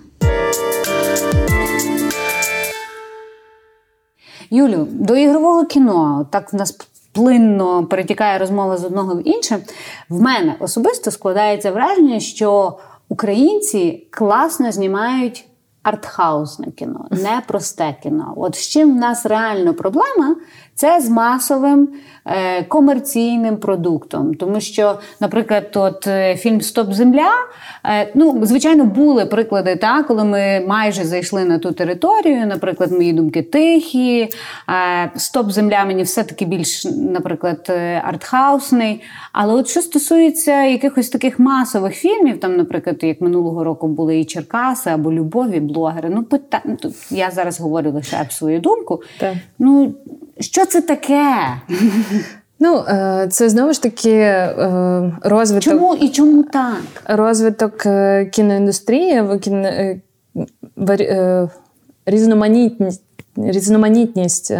Юлю, до ігрового кіно так в нас плинно перетікає розмова з одного в інше. В мене особисто складається враження, що українці класно знімають артхаусне кіно, не просте кіно. От з чим в нас реально проблема, це з масовим е, комерційним продуктом. Тому що, наприклад, от е, фільм Стоп Земля. Е, ну, звичайно, були приклади, та, коли ми майже зайшли на ту територію. Наприклад, мої думки тихі. Е, Стоп Земля мені все-таки більш, наприклад, е, артхаусний. Але от що стосується якихось таких масових фільмів, там, наприклад, як минулого року були і Черкаси або Любові, блогери. Ну, пита... я зараз говорю лише свою думку. Так. Ну, що це таке? Ну, е, це знову ж таки е, розвиток. Чому і чому так? Розвиток е, кіноіндустрії, кіно, різноманітність, різноманітність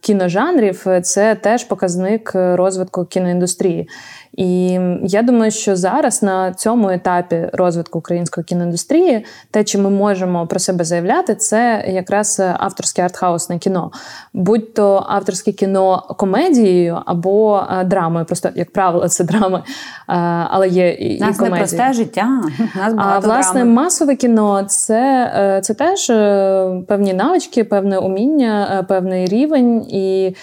кіножанрів це теж показник розвитку кіноіндустрії. І я думаю, що зараз на цьому етапі розвитку української кіноіндустрії те, чи ми можемо про себе заявляти, це якраз авторське артхаусне кіно, будь то авторське кіно комедією або драмою. Просто як правило, це драми, але є і Нас комедії. не просте життя. Нас а власне драми. масове кіно це, е, це теж е, певні навички, певне уміння, е, певний рівень і.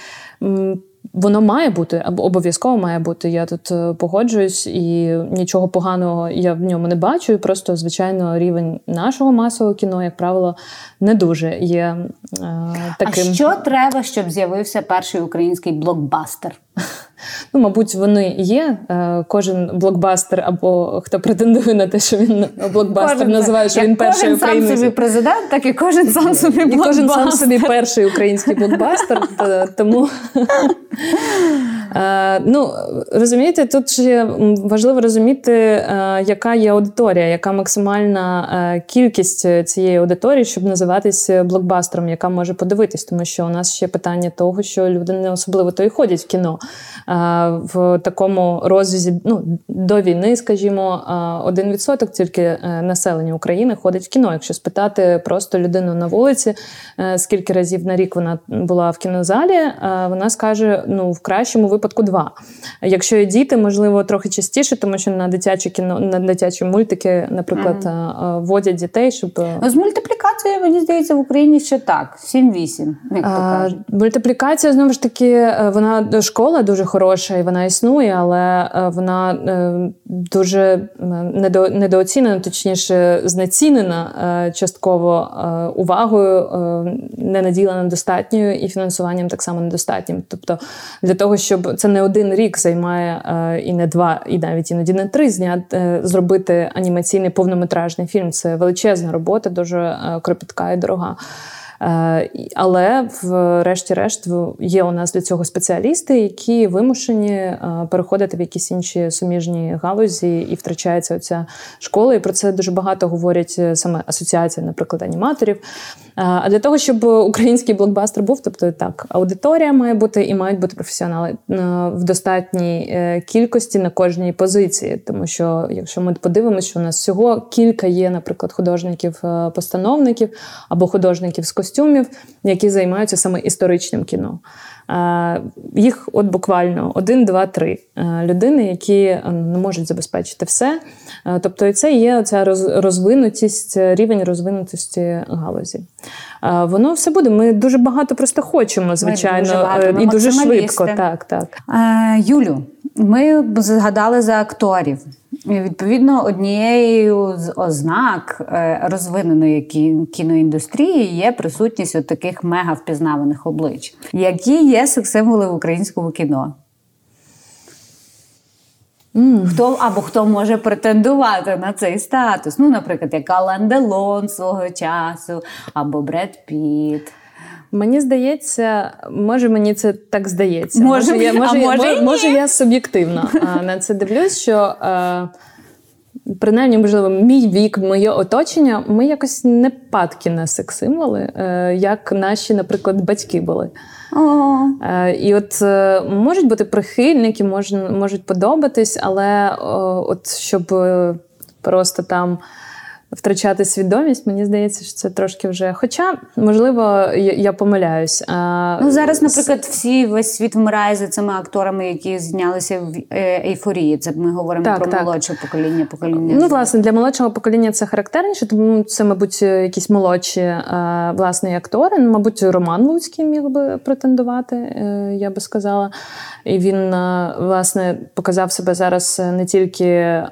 Воно має бути або обов'язково має бути. Я тут е, погоджуюсь, і нічого поганого я в ньому не бачу. І Просто, звичайно, рівень нашого масового кіно, як правило, не дуже є е, таким. А що треба, щоб з'явився перший український блокбастер? Ну, мабуть, вони є. Е, кожен блокбастер, або хто претендує на те, що він блокбастер кожен, називає, що він перший український. Кожен сам собі президент, так і кожен сам собі блокбастер. І кожен сам собі перший український блокбастер. Тому е, ну, розумієте, тут ще важливо розуміти, е, яка є аудиторія, яка максимальна кількість цієї аудиторії, щоб називатись блокбастером, яка може подивитись, тому що у нас ще питання того, що люди не особливо то і ходять в кіно в такому розрізі ну, до війни, скажімо, один відсоток тільки е, населення України ходить в кіно. Якщо спитати просто людину на вулиці, е, скільки разів на рік вона була в кінозалі, е, вона скаже: ну, в кращому випадку два. Якщо є діти, можливо, трохи частіше, тому що на дитячі кіно, на дитячі мультики, наприклад, mm-hmm. водять дітей, щоб з мультиплікацією, мені здається, в Україні ще так: 7-8, як то кажуть. Мультиплікація знову ж таки, вона школа дуже хороша і вона існує, але е, вона е, дуже е, недооцінена, точніше, знецінена частково увагою, не наділена достатньою і фінансуванням так само недостатнім. Тобто для того, щоб це не один рік займає і не два, і навіть іноді не три зняти зробити анімаційний повнометражний фільм. Це величезна робота, дуже кропітка і дорога. Е, але врешті-решт є у нас для цього спеціалісти, які вимушені е, переходити в якісь інші суміжні галузі і втрачається оця школа. І про це дуже багато говорять е, саме асоціація, наприклад, аніматорів. А для того, щоб український блокбастер був, тобто так, аудиторія має бути і мають бути професіонали в достатній кількості на кожній позиції. Тому що, якщо ми подивимося, що у нас всього кілька є, наприклад, художників-постановників або художників з костюмів, які займаються саме історичним кіно. Їх от буквально один, два, три людини, які не можуть забезпечити все. Тобто, і це є оця розвинутість, рівень розвинутості галузі. Воно все буде. Ми дуже багато просто хочемо, звичайно, дуже багато. і дуже швидко. Так, так. Юлю, ми згадали за акторів. Відповідно, однією з ознак е, розвиненої кіноіндустрії є присутність от таких мега впізнаваних облич, які є секс-символи в українському кіно. Mm. Хто або хто може претендувати на цей статус? Ну, наприклад, як Алан Делон свого часу, або Бред Піт. Мені здається, може мені це так здається. Може, може я може, а може, я, може я суб'єктивно на це дивлюсь, що е, принаймні, можливо, мій вік, моє оточення, ми якось не падки на секс-символи, е, як наші, наприклад, батьки були. Е, і от можуть бути прихильники, можуть подобатись, але от щоб просто там втрачати свідомість, мені здається, що це трошки вже. Хоча, можливо, я, я помиляюсь. А, Ну зараз, наприклад, всі весь світ вмирає за цими акторами, які знялися в е, ейфорії. Це ми говоримо так, про так. молодше покоління. покоління. Ну, власне, для молодшого покоління це характерніше, тому це, мабуть, якісь молодші власне актори. Ну, мабуть, Роман Луцький міг би претендувати, е, я би сказала. І він власне показав себе зараз не тільки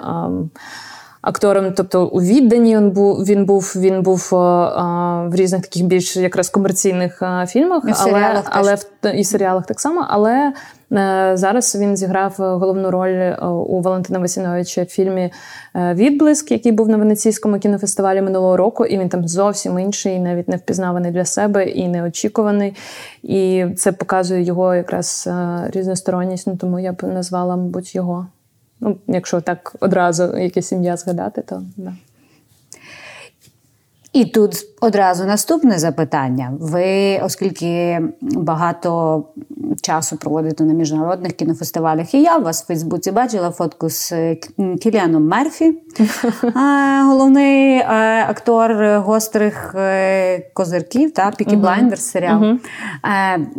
актором, тобто у відданні він був він був він був а, в різних таких більш якраз комерційних а, фільмах, і але але в і серіалах так само. Але а, е, зараз він зіграв головну роль е, у Валентина Васіновича в фільмі е, Відблиск, який був на Венеційському кінофестивалі минулого року, і він там зовсім інший, навіть не впізнаваний для себе і неочікуваний. І це показує його якраз різносторонність. Ну тому я б назвала, мабуть, його. Ну, Якщо так одразу якесь ім'я згадати, то да. І тут одразу наступне запитання. Ви, оскільки багато часу проводите на міжнародних кінофестивалях, і я у вас в Фейсбуці бачила фотку з Кіліаном Мерфі, головний е, актор гострих е, козирків та Пікі Блайндерс серіал.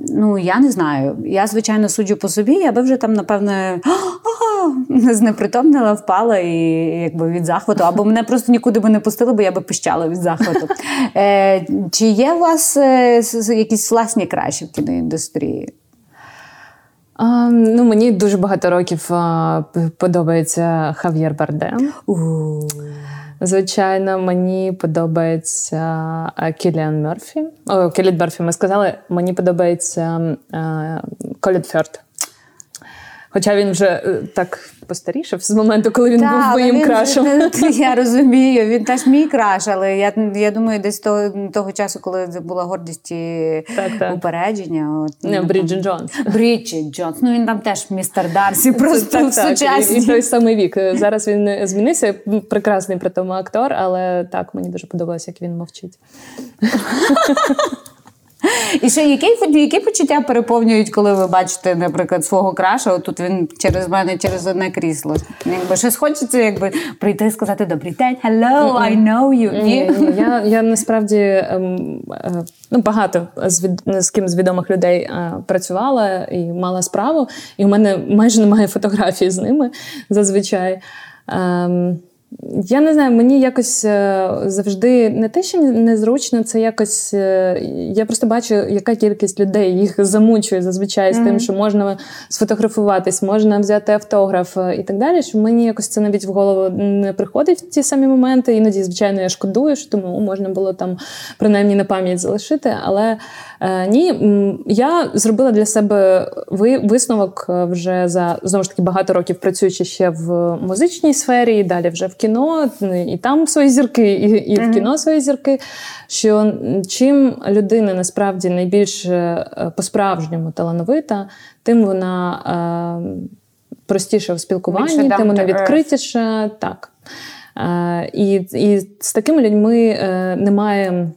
Ну, я не знаю. Я, звичайно, суджу по собі, я би вже там, напевне, знепритомнила, впала і якби від захвату, або мене просто нікуди би не пустили, бо я би пищала від захвату. Е, Чи є у вас е, якісь власні кращі в кіноіндустрії? А, ну, Мені дуже багато років а, подобається Хав'єр Бардем. Звичайно, мені подобається Кіліан Мерфі. О, Кіліан Мерфі ми сказали, мені подобається Колін Ферт. Хоча він вже е, так постарішав з моменту, коли він так, був моїм крашем. Я розумію, він теж мій краш, але я я думаю, десь того того часу, коли була гордість і так, так. упередження. От, Не, ну, Бріджит Джонс. Бріджит Джонс. Ну він там теж містер Дарсі, просто так, в сучасні. І, і той самий вік. Зараз він змінився. Прекрасний при тому актор, але так мені дуже подобалося, як він мовчить. І ще які які почуття переповнюють, коли ви бачите, наприклад, свого краша, тут він через мене через одне крісло. Якби щось хочеться, якби прийти і сказати добрий день, hello, I know you. Ні, ні, Я я насправді ем, е, ну, багато з з ким з відомих людей е, працювала і мала справу, і у мене майже немає фотографій з ними зазвичай. Ем, я не знаю, мені якось е, завжди не те, що незручно, це якось. Е, я просто бачу, яка кількість людей їх замучує зазвичай з mm-hmm. тим, що можна сфотографуватись, можна взяти автограф е, і так далі. Що мені якось це навіть в голову не приходить в ті самі моменти. Іноді, звичайно, я шкодую, що тому можна було там принаймні на пам'ять залишити. Але ні, я зробила для себе висновок е, вже за знову ж таки багато років працюючи ще в музичній сфері, і далі вже в кіно, і там свої зірки, і, і в кіно свої зірки. Що чим людина насправді найбільш е, по-справжньому талановита, тим вона е, простіша в спілкуванні, тим вона відкритіша. Так. Е, і і з такими людьми е, немає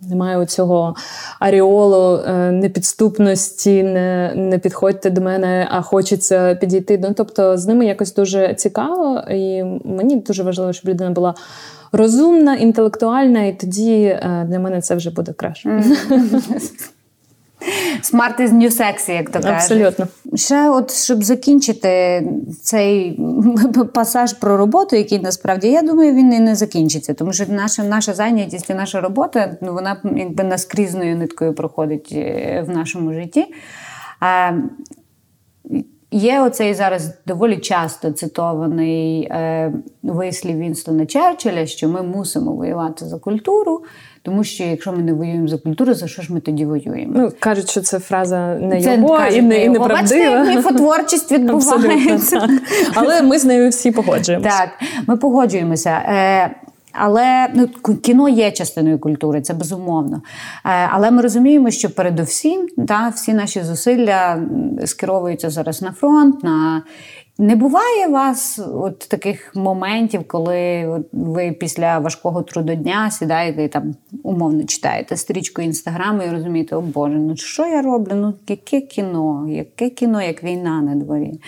немає цього аріолу е, непідступності, не не підходьте до мене, а хочеться підійти. Ну, Тобто з ними якось дуже цікаво, і мені дуже важливо, щоб людина була розумна, інтелектуальна, і тоді для мене це вже буде краще. Smart is new sexy, як то кажуть. Абсолютно. Ще, от щоб закінчити цей пасаж про роботу, який насправді я думаю, він і не закінчиться, тому що наша наша зайнятість і наша робота ну вона якби наскрізною ниткою проходить е, в нашому житті. А, Є оцей зараз доволі часто цитований е, вислів Вінстона Черчилля, що ми мусимо воювати за культуру. Тому що якщо ми не воюємо за культуру, за що ж ми тоді воюємо? Ну кажуть, що це фраза не це його кажуть, і не і неправдива. Бачите, як міфотворчість відбувається. Але ми з нею всі погоджуємося. Так, ми погоджуємося. Е, але ну, кіно є частиною культури, це безумовно. Е, але ми розуміємо, що передусім та, всі наші зусилля скеровуються зараз на фронт, на не буває у вас от таких моментів, коли ви після важкого трудодня сідаєте і там умовно читаєте стрічку інстаграму і розумієте, о Боже, ну що я роблю? Ну яке кіно, яке кіно, як війна на дворі?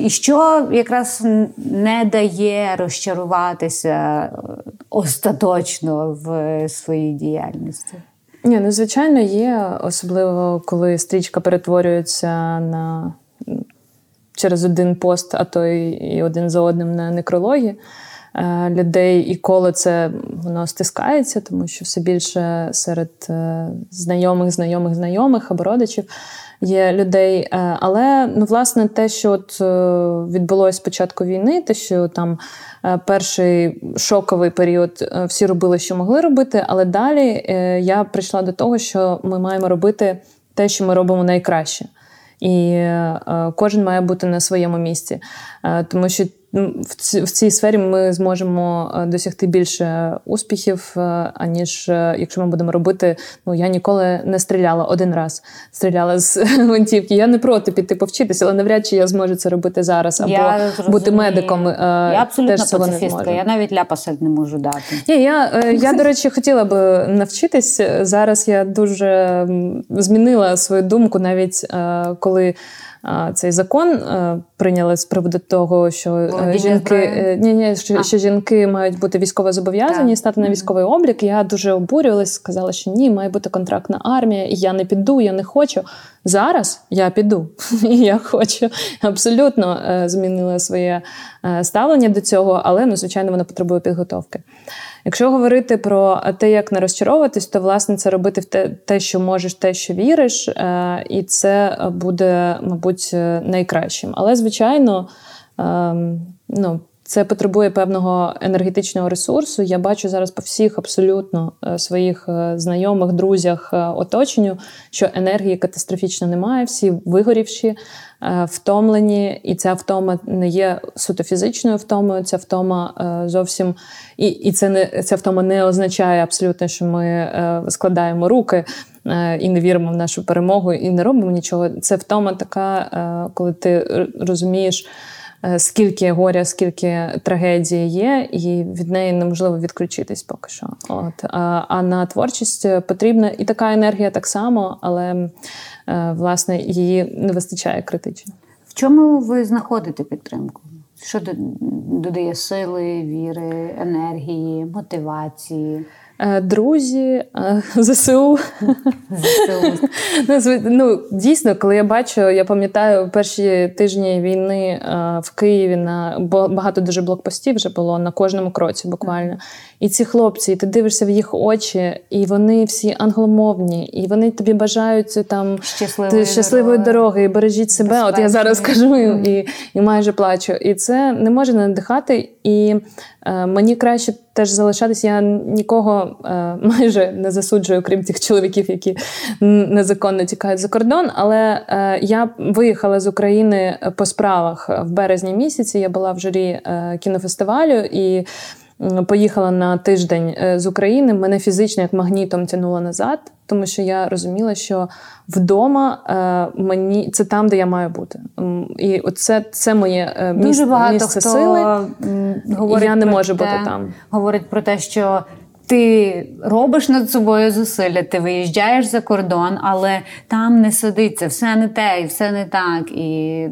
І що якраз не дає розчаруватися остаточно в своїй діяльності? Ні, ну звичайно, є, особливо коли стрічка перетворюється на через один пост, а то і один за одним на некрологі. Е, людей і коло це воно стискається, тому що все більше серед е, знайомих, знайомих, знайомих або родичів є людей. Е, але ну, власне те, що от відбулося з початку війни, те, що там перший шоковий період всі робили, що могли робити, але далі я прийшла до того, що ми маємо робити те, що ми робимо найкраще і е, кожен має бути на своєму місці, е, тому що в цій сфері ми зможемо е, досягти більше успіхів, е, аніж е, якщо ми будемо робити. Ну я ніколи не стріляла один раз, стріляла з гвинтівки. Я не проти піти повчитися, але навряд чи я зможу це робити зараз або я бути медиком. Я абсолютно теж пацифістка, Я навіть ляпаса не можу дати. Ні, Я я до речі хотіла би навчитись зараз. Я дуже змінила свою думку, навіть коли цей закон е, прийняли з приводу того, що е, жінки е, ні, ні, що, що жінки мають бути військово зобов'язані, стати на військовий облік. Я дуже обурювалась, сказала, що ні, має бути контрактна армія, і я не піду, я не хочу. Зараз я піду, і я хочу абсолютно змінила своє ставлення до цього, але ну, звичайно, воно потребує підготовки. Якщо говорити про те, як не розчаровуватись, то власне це робити в те, те, що можеш, те, що віриш, е, і це буде, мабуть, найкращим. Але, звичайно, ем, ну. Це потребує певного енергетичного ресурсу. Я бачу зараз по всіх абсолютно е, своїх е, знайомих, друзях, оточенню, що енергії катастрофічно немає, всі вигорівші, втомлені, і ця втома не є суто фізичною втомою. Ця втома зовсім і і це не ця втома не означає абсолютно, що ми е, складаємо руки е, і не віримо в нашу перемогу, і не робимо нічого. Це втома така, е, коли ти розумієш. Скільки горя, скільки трагедії є, і від неї неможливо відключитись поки що. От а, на творчість потрібна і така енергія так само, але власне її не вистачає критично. В чому ви знаходите підтримку? Що додає сили, віри, енергії, мотивації? Е, друзі, е, ЗСУ. ЗСУ. Ну, ну, Дійсно, коли я бачу, я пам'ятаю перші тижні війни е, в Києві на багато дуже блокпостів вже було на кожному кроці, буквально. І ці хлопці, і ти дивишся в їх очі, і вони всі англомовні, і вони тобі бажають там щасливої, щасливої дороги. дороги, і бережіть себе. Безпечні. От я зараз кажу і, і майже плачу. І це не може надихати. І е, мені краще теж залишатись. Я нікого е, майже не засуджую, крім тих чоловіків, які незаконно тікають за кордон. Але е, я виїхала з України по справах в березні місяці. Я була в журі е, кінофестивалю і. Поїхала на тиждень з України. Мене фізично як магнітом тянуло назад, тому що я розуміла, що вдома е, мені це там, де я маю бути. І це це моє е, місце, Дуже багато місце хто сили. Говорить я не можу те, бути там. Говорить про те, що. Ти робиш над собою зусилля, ти виїжджаєш за кордон, але там не сидиться, все не те, і все не так. І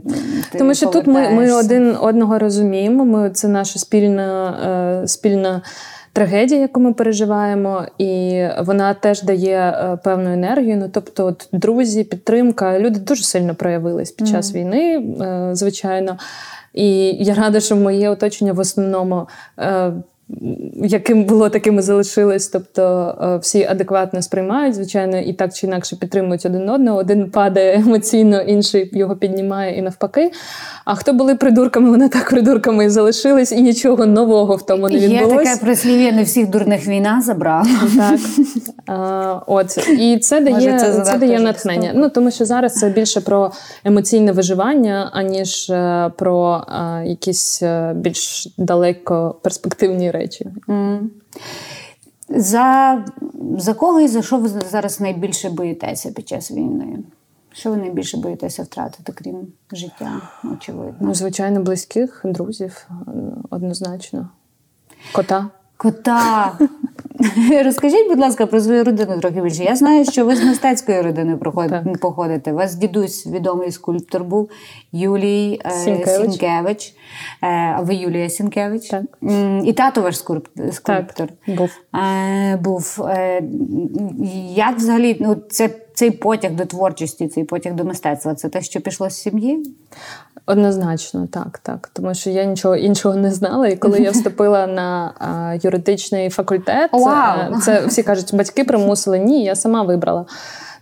ти Тому що тут ми ми один одного розуміємо. Ми це наша спільна е, спільна трагедія, яку ми переживаємо, і вона теж дає е, певну енергію. Ну тобто, от, друзі, підтримка. Люди дуже сильно проявились під час mm-hmm. війни, е, звичайно. І я рада, що моє оточення в основному. Е, яким було, таким і залишилось. Тобто всі адекватно сприймають, звичайно, і так чи інакше підтримують один одного. Один падає емоційно, інший його піднімає і навпаки. А хто були придурками, вони так придурками і залишились, і нічого нового в тому не відбулося. Є таке прислів'я, не всіх дурних війна забрала. Так. А, от. І це дає це, це дає натхнення. Ну, Тому що зараз це більше про емоційне виживання, аніж е, про а, якісь е, більш далеко перспективні речі. Mm. За за кого і за що ви зараз найбільше боїтеся під час війни? Що ви найбільше боїтеся втратити, крім життя? Очевидно. Ну, звичайно, близьких, друзів, однозначно. Кота. Кота. Розкажіть, будь ласка, про свою родину трохи більше. Я знаю, що ви з мистецької родини походите. У вас дідусь відомий скульптор був Юлій е, Сінкевич. Сінкевич. Е, а ви Юлія Сінкевич. Так. І тато ваш скульптор. Так, Був. Е, був. Як взагалі ну, це, цей потяг до творчості, цей потяг до мистецтва це те, що пішло з сім'ї? Однозначно, так, так. Тому що я нічого іншого не знала. І коли я вступила на а, юридичний факультет, wow. це всі кажуть, батьки примусили. Ні, я сама вибрала.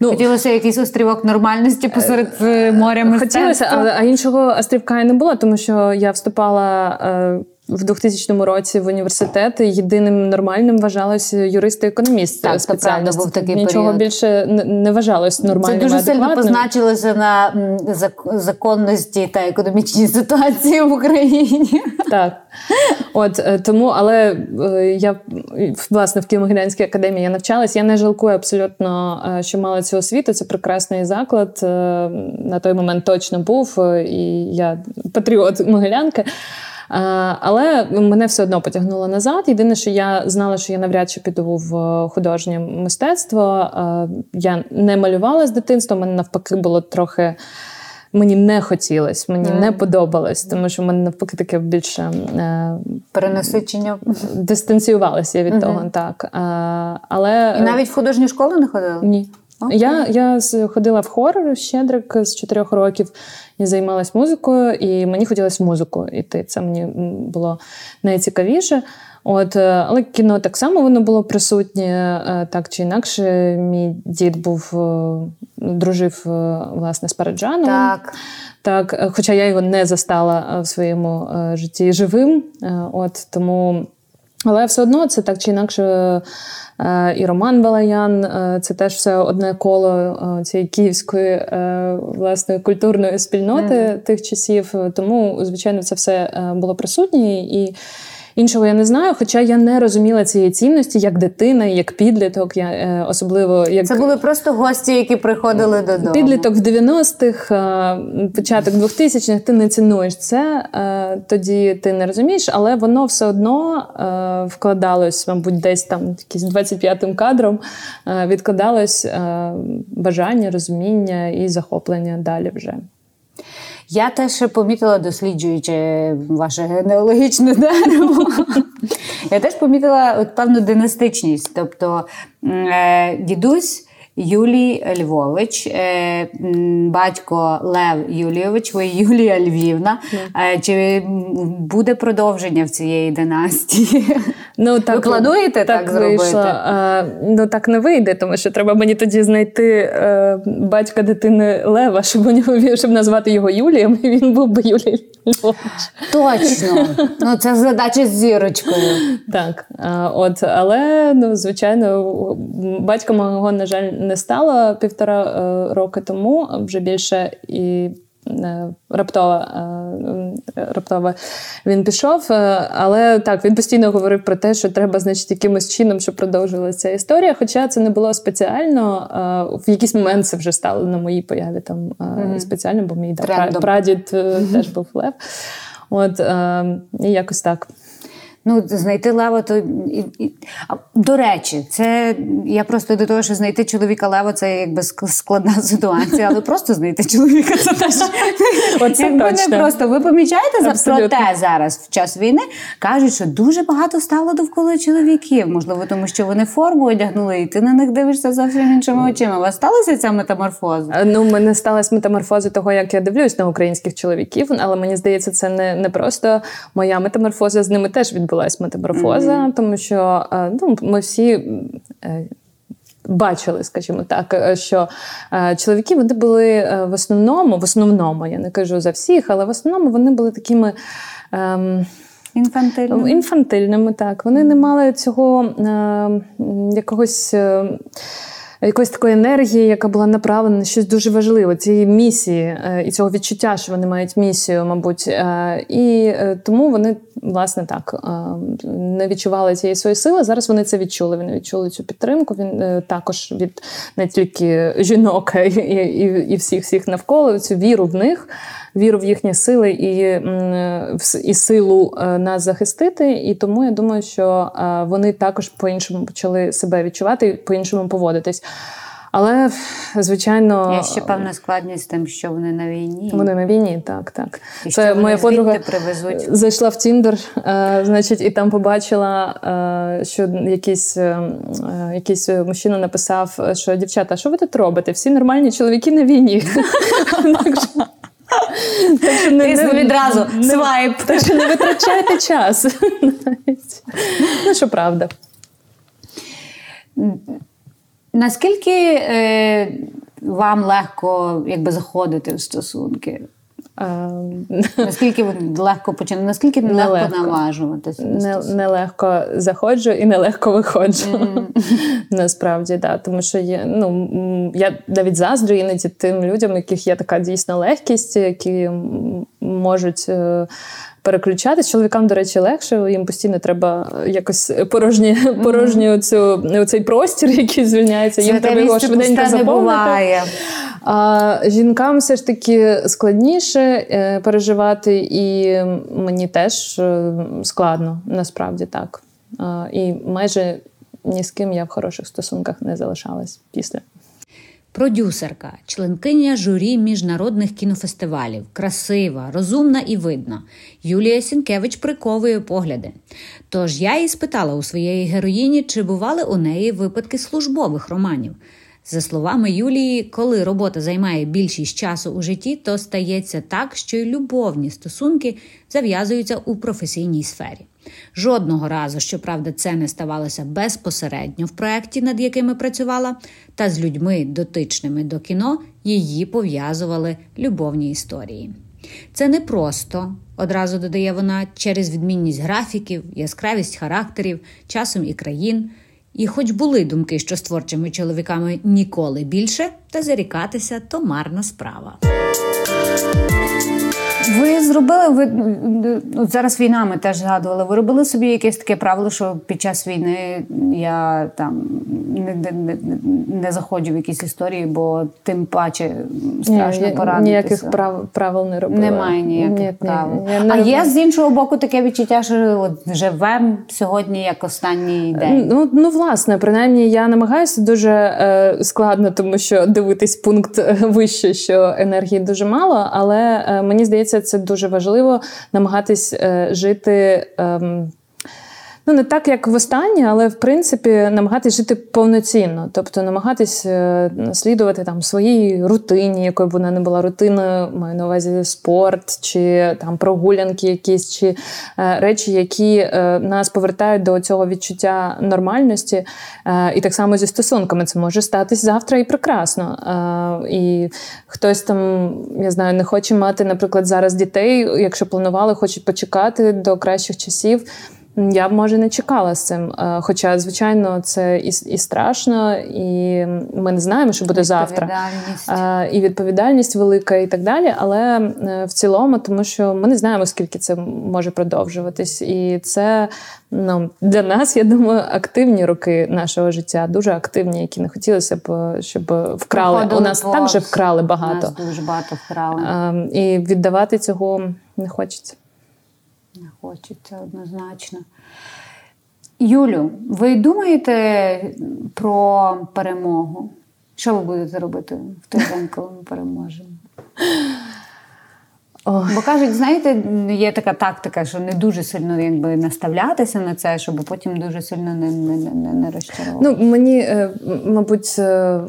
Ну, Хотілося якийсь острівок нормальності посеред е, моря мистецтва. Хотілося, але а іншого острівка і не було, тому що я вступала. Е, в 2000 році в університет єдиним нормальним вважалося юрист-економіст. Так, спеціально був такий Нічого період. більше не вважалось нормальним. Це дуже сильно позначилося на законності та економічній ситуації в Україні. Так. От е, тому, але е, я власне в Києво-Могилянській академії я навчалась. Я не жалкую абсолютно, е, що мала цю освіту. Це прекрасний заклад. На той момент точно був, і я патріот Могилянки. Але мене все одно потягнуло назад. Єдине, що я знала, що я навряд чи піду в художнє мистецтво. Я не малювала з дитинства, мене навпаки було трохи. Мені не хотілося, мені mm. не подобалось, тому що в мене навпаки таке більше е, перенасичення дистанціювалася від mm-hmm. того, так. Е, але... І навіть в художню школу не ходила? Ні. Okay. Я я ходила в хор щедрик з чотирьох років і займалась музикою, і мені хотілося в музику йти. Це мені було найцікавіше. От, е, Але кіно так само воно було присутнє, е, так чи інакше. Мій дід був е, дружив власне з Параджаном. Так. Так, Хоча я його не застала в своєму житті живим. От, тому... Але все одно це так чи інакше. І Роман Балаян це теж все одне коло цієї київської власне культурної спільноти mm. тих часів. Тому, звичайно, це все було присутнє і. Іншого я не знаю, хоча я не розуміла цієї цінності як дитина, як підліток. Я е, особливо як це були просто гості, які приходили додому. Підліток в 90-х, е, початок 2000-х, Ти не цінуєш це, е, тоді ти не розумієш, але воно все одно вкладалось, мабуть, десь там якийсь 25-м кадром відкладалось бажання, розуміння і захоплення далі вже. Я теж помітила, досліджуючи ваше генеалогічне дерево, я теж помітила от певну династичність. Тобто е, дідусь Юлій Львович, е, батько Лев Юлійович, ви Юлія Львівна. Mm. Чи буде продовження в цієї династії? Ну, так, Ви плануєте так, так вийшло. зробити? А, ну так не вийде, тому що треба мені тоді знайти е, батька дитини Лева, щоб у нього щоб назвати його Юлієм, і він був би Юлій Львович. Точно. Ну це задача з зірочкою. Так, а, от, але ну, звичайно, батька мого, на жаль, не стало півтора е, роки тому, вже більше і. Е, раптово е, раптово він пішов, але так він постійно говорив про те, що треба, значить, якимось чином, щоб продовжувалася ця історія. Хоча це не було спеціально, в якийсь момент це вже стало на моїй появі там mm-hmm. спеціально, бо мій да, прадід mm-hmm. теж був лев. От і якось так. Ну, знайти лева, то і, і, до речі, це я просто до того, що знайти чоловіка лева це якби складна ситуація, але просто знайти чоловіка це теж Оце не просто. Ви помічаєте за проте зараз в час війни кажуть, що дуже багато стало довкола чоловіків. Можливо, тому що вони форму одягнули, і ти на них дивишся зовсім іншими очима. У вас сталася ця метаморфоза? Е, ну, мене сталася метаморфоза того, як я дивлюсь на українських чоловіків, але мені здається, це не, не просто моя метаморфоза з ними теж відбувається відбулась метаморфоза, mm-hmm. тому що е, ну, ми всі. Е, бачили, скажімо так, е, що чоловіки вони були в основному, в основному, я не кажу за всіх, але в основному вони були такими ем, інфантильними. інфантильними. Так, вони не мали цього е, якогось. Якоїсь такої енергії, яка була направлена на щось дуже важливе, цієї місії е, і цього відчуття, що вони мають місію, мабуть. Е, і е, тому вони, власне, так не відчували цієї своєї сили. Зараз вони це відчули. Вони відчули цю підтримку. Він також від не тільки жінок і, і, і всіх всіх навколо цю віру в них віру в їхні сили і і силу е, нас захистити. І тому я думаю, що е, вони також по-іншому почали себе відчувати і по-іншому поводитись. Але, звичайно, є ще певна складність тим, що вони на війні. Вони на війні, так, так. І Це що моя подруга привезуть. зайшла в Тіндер, е, значить, і там побачила, е, що якийсь е, якийсь мужчина написав, що дівчата, що ви тут робите? Всі нормальні чоловіки на війні. Відразу свайп. Так що не витрачайте час. Ну, що правда. Наскільки е, вам легко якби, заходити в стосунки? Наскільки легко починати, наскільки нелегко наважуватися? Нелегко заходжу і нелегко виходжу. Насправді, да. Тому що є, ну, я навіть заздрю іноді тим людям, у яких є така дійсно легкість, які можуть. Е, переключатись. Чоловікам, до речі, легше, їм постійно треба якось порожні, порожню цю, цей простір, який звільняється. Їм треба його швиденько заповнити. А жінкам все ж таки складніше е, переживати, і мені теж е, складно, насправді так. І майже ні з ким я в хороших стосунках не залишалась після. Продюсерка, членкиня журі міжнародних кінофестивалів, красива, розумна і видна. Юлія Сінкевич приковує погляди. Тож я її спитала у своєї героїні, чи бували у неї випадки службових романів. За словами Юлії, коли робота займає більшість часу у житті, то стається так, що й любовні стосунки зав'язуються у професійній сфері. Жодного разу, щоправда, це не ставалося безпосередньо в проєкті, над якими працювала, та з людьми, дотичними до кіно, її пов'язували любовні історії. Це не просто, одразу додає вона, через відмінність графіків, яскравість характерів, часом і країн. І, хоч були думки, що з творчими чоловіками ніколи більше, та зарікатися то марна справа. Ви зробили ви от зараз війна ми теж згадували. Ви робили собі якесь таке правило, що під час війни я там не не, не, не заходжу в якісь історії, бо тим паче страшно ні, поранитися. Ніяких прав правил не робила. Немає ніяких ні, правил. Ні, а є з іншого боку таке відчуття, що от живемо сьогодні як останній день. Ну ну власне, принаймні я намагаюся дуже е, складно, тому що дивитись пункт е, вище, що енергії дуже мало, але е, мені здається здається, це дуже важливо намагатись е, жити. Е, Ну, не так, як в останнє, але в принципі намагатись жити повноцінно, тобто намагатись е, слідувати там своїй рутині, якою б вона не була рутиною, маю на увазі спорт, чи там прогулянки, якісь, чи е, речі, які е, нас повертають до цього відчуття нормальності. Е, і так само зі стосунками це може статись завтра і прекрасно. Е, і хтось там, я знаю, не хоче мати, наприклад, зараз дітей, якщо планували, хочуть почекати до кращих часів. Я б може не чекала з цим. Е, хоча, звичайно, це і і страшно, і ми не знаємо, що буде завтра. Е, і відповідальність велика, і так далі. Але е, в цілому, тому що ми не знаємо, скільки це може продовжуватись. І це ну, для нас, я думаю, активні роки нашого життя, дуже активні, які не хотілося б, щоб вкрали. Проходили У нас також вкрали багато. У нас дуже багато вкрали. Ем, і віддавати цього не хочеться. Не хочеться однозначно. Юлю, ви думаєте про перемогу? Що ви будете робити в той день, коли ми переможемо? Бо кажуть, знаєте, є така тактика, що не дуже сильно якби наставлятися на це, щоб потім дуже сильно не не, не, не розчарувати. Ну, Мені, е, мабуть, е,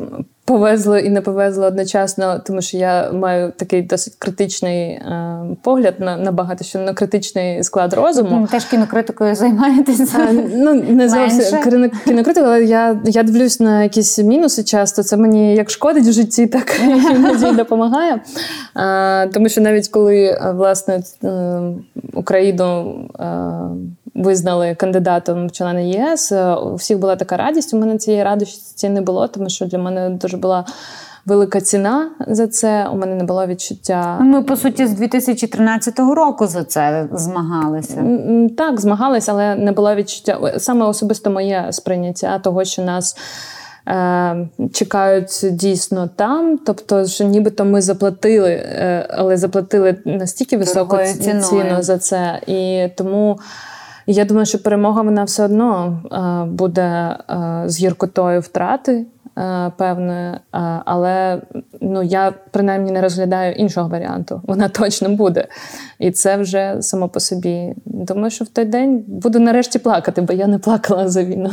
повезло і не повезло одночасно, тому що я маю такий досить критичний е, погляд на на багато що на критичний склад розуму. Теж кінокритикою займаєтеся. А, ну не зовсім кінокритикою, але я я дивлюсь на якісь мінуси. Часто це мені як шкодить в житті, так іноді допомагає. А, Тому що навіть коли власне е, Україну. Визнали кандидатом в члени ЄС. Е, у всіх була така радість. У мене цієї радості не було, тому що для мене дуже була. Велика ціна за це. У мене не було відчуття. Ми, по суті, з 2013 року за це змагалися. Так, змагалися, але не було відчуття. Саме особисто моє сприйняття того, що нас е, чекають дійсно там. Тобто, що нібито ми заплатили, е, але заплатили настільки високу ціну за це. І тому. Я думаю, що перемога вона все одно е, буде е, з гіркотою втрати е, певної, але ну я принаймні не розглядаю іншого варіанту. Вона точно буде. І це вже само по собі. Думаю, що в той день буду нарешті плакати, бо я не плакала за війну.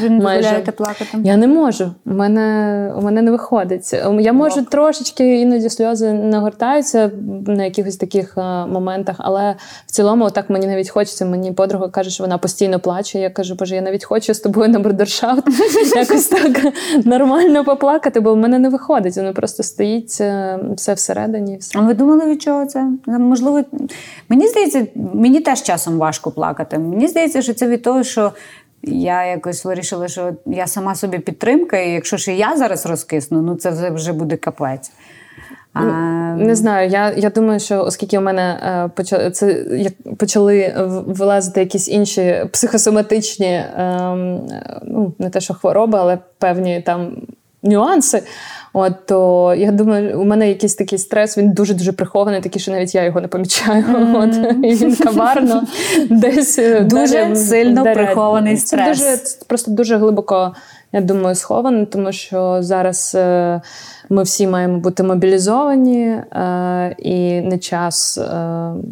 Не дозволяєте плакати? Я не можу. У мене у мене не виходить. Я можу Бог. трошечки іноді сльози нагортаються на якихось таких а, моментах, але в цілому, так мені навіть хочеться. Мені подруга каже, що вона постійно плаче. Я кажу, боже, я навіть хочу з тобою на брудершафт якось так нормально поплакати, бо в мене не виходить. Воно просто стоїть е, все всередині. Все. А ви думали від чого це? Можливо, мені здається, мені теж часом важко плакати. Мені здається, що це від того, що я якось вирішила, що я сама собі підтримка, і якщо ще я зараз розкисну, ну це вже буде капець. А... Не знаю. Я я думаю, що оскільки у мене е, почали це як почали вилазити якісь інші психосоматичні, е, ну не те, що хвороби, але певні там нюанси. От то я думаю, у мене якийсь такий стрес, він дуже-дуже прихований, такий, що навіть я його не помічаю. Mm-hmm. От і він каварно десь е, дуже сильно прихований стрес. Це дуже просто дуже глибоко, я думаю, сховано, тому що зараз е, ми всі маємо бути мобілізовані, е, і не час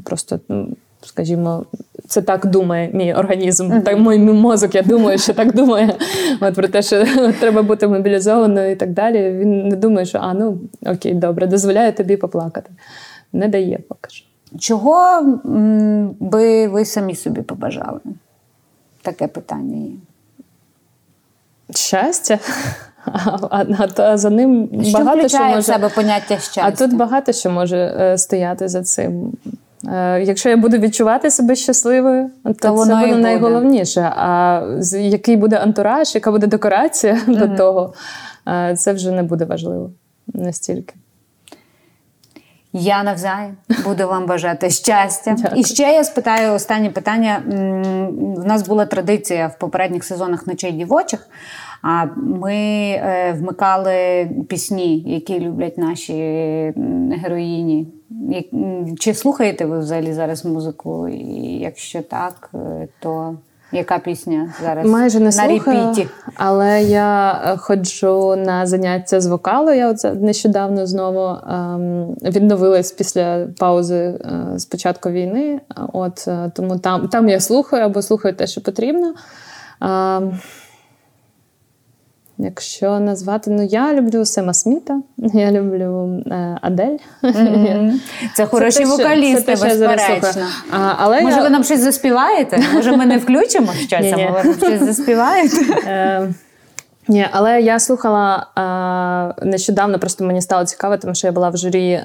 просто, ну, скажімо, це так думає мій організм. Uh-huh. Так мій мозок, я думаю, що так думає. От про те, що треба бути мобілізованою і так далі. Він не думає, що а ну окей, добре, дозволяє тобі поплакати. Не дає поки що. Чого би ви самі собі побажали? Таке питання є. Щастя. А, а, а за ним що багато що може... в себе поняття щастя? А тут багато що може е, стояти за цим. Е, якщо я буду відчувати себе щасливою, то, то це буде найголовніше. А який буде антураж, яка буде декорація mm-hmm. до того, е, це вже не буде важливо настільки. Я навзаєм буду вам бажати щастя. Дякую. І ще я спитаю останнє питання. У нас була традиція в попередніх сезонах ночей дівочих. А ми е, вмикали пісні, які люблять наші героїні. Чи слухаєте ви взагалі зараз музику? І Якщо так, е, то Яка пісня зараз? Майже не на слухаю, репіті? але я е, ходжу на заняття з вокалу. Я оце нещодавно знову ем, відновилась після паузи е, з початку війни. От тому там, там я слухаю або слухаю те, що потрібно. Якщо назвати, ну я люблю Сема Сміта, я люблю е, Адель. Mm-hmm. Це хороші це вокалісти, це безперечно. А, але Може, я... ви нам щось заспіваєте? Може, ми не включимо щось, а ви нам щось заспіваєте? Е, ні, але я слухала е, нещодавно, просто мені стало цікаво, тому що я була в журі е,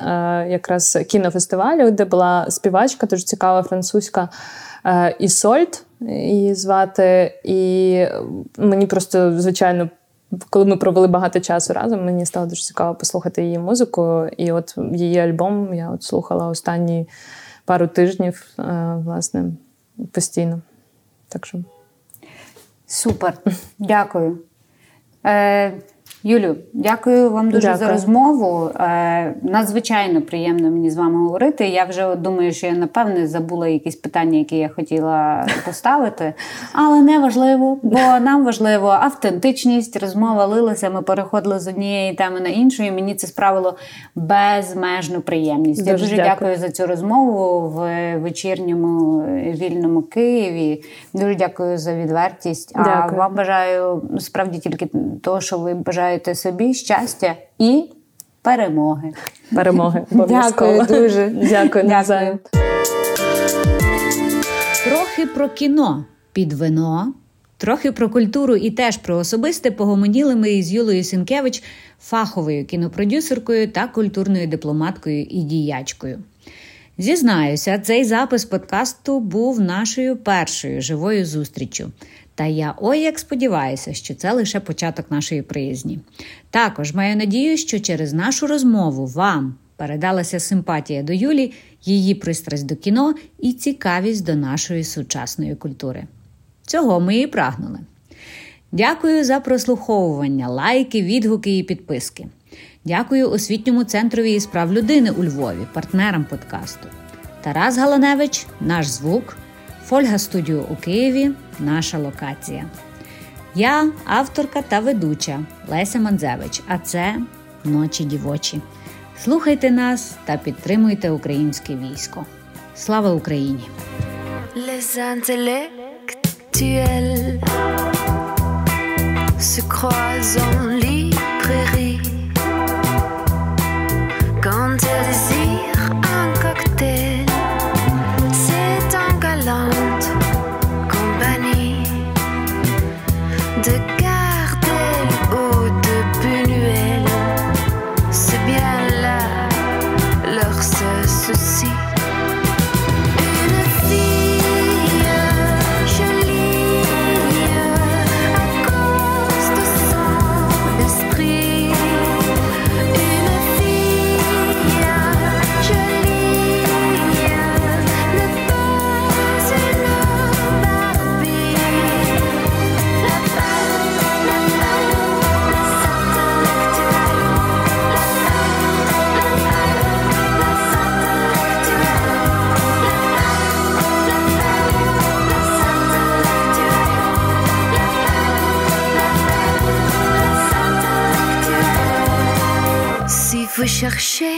якраз кінофестивалю, де була співачка, дуже цікава французька е, Ісольд її звати. І мені просто, звичайно, коли ми провели багато часу разом, мені стало дуже цікаво послухати її музику. І от її альбом я от слухала останні пару тижнів, е, власне, постійно. Так що. Супер, дякую. Е, Юлю, дякую вам дуже дякую. за розмову. Е, Надзвичайно приємно мені з вами говорити. Я вже думаю, що я напевне забула якісь питання, які я хотіла поставити, але не важливо, бо нам важливо автентичність, розмова лилася. Ми переходили з однієї теми на іншу, і мені це справило безмежну приємність. Дуже я дуже дякую. дякую за цю розмову в вечірньому вільному Києві. Дуже дякую за відвертість. Дякую. А вам бажаю справді тільки того, що ви бажаєте бажаєте собі щастя і перемоги. Перемоги. Дякую дуже. Дякую. Дякую. Трохи про кіно під вино. Трохи про культуру і теж про особисте погомоніли ми із Юлою Сінкевич, фаховою кінопродюсеркою та культурною дипломаткою і діячкою. Зізнаюся, цей запис подкасту був нашою першою живою зустріччю. Та я ой як сподіваюся, що це лише початок нашої приязні. Також маю надію, що через нашу розмову вам передалася симпатія до Юлі, її пристрасть до кіно і цікавість до нашої сучасної культури. Цього ми і прагнули. Дякую за прослуховування, лайки, відгуки і підписки. Дякую освітньому центрові із прав людини у Львові, партнерам подкасту. Тарас Галаневич, наш звук. Фольга Студіо у Києві наша локація. Я авторка та ведуча Леся Манзевич, а це Ночі дівочі. Слухайте нас та підтримуйте українське військо. Слава Україні! Les intellectuels se Cherchez.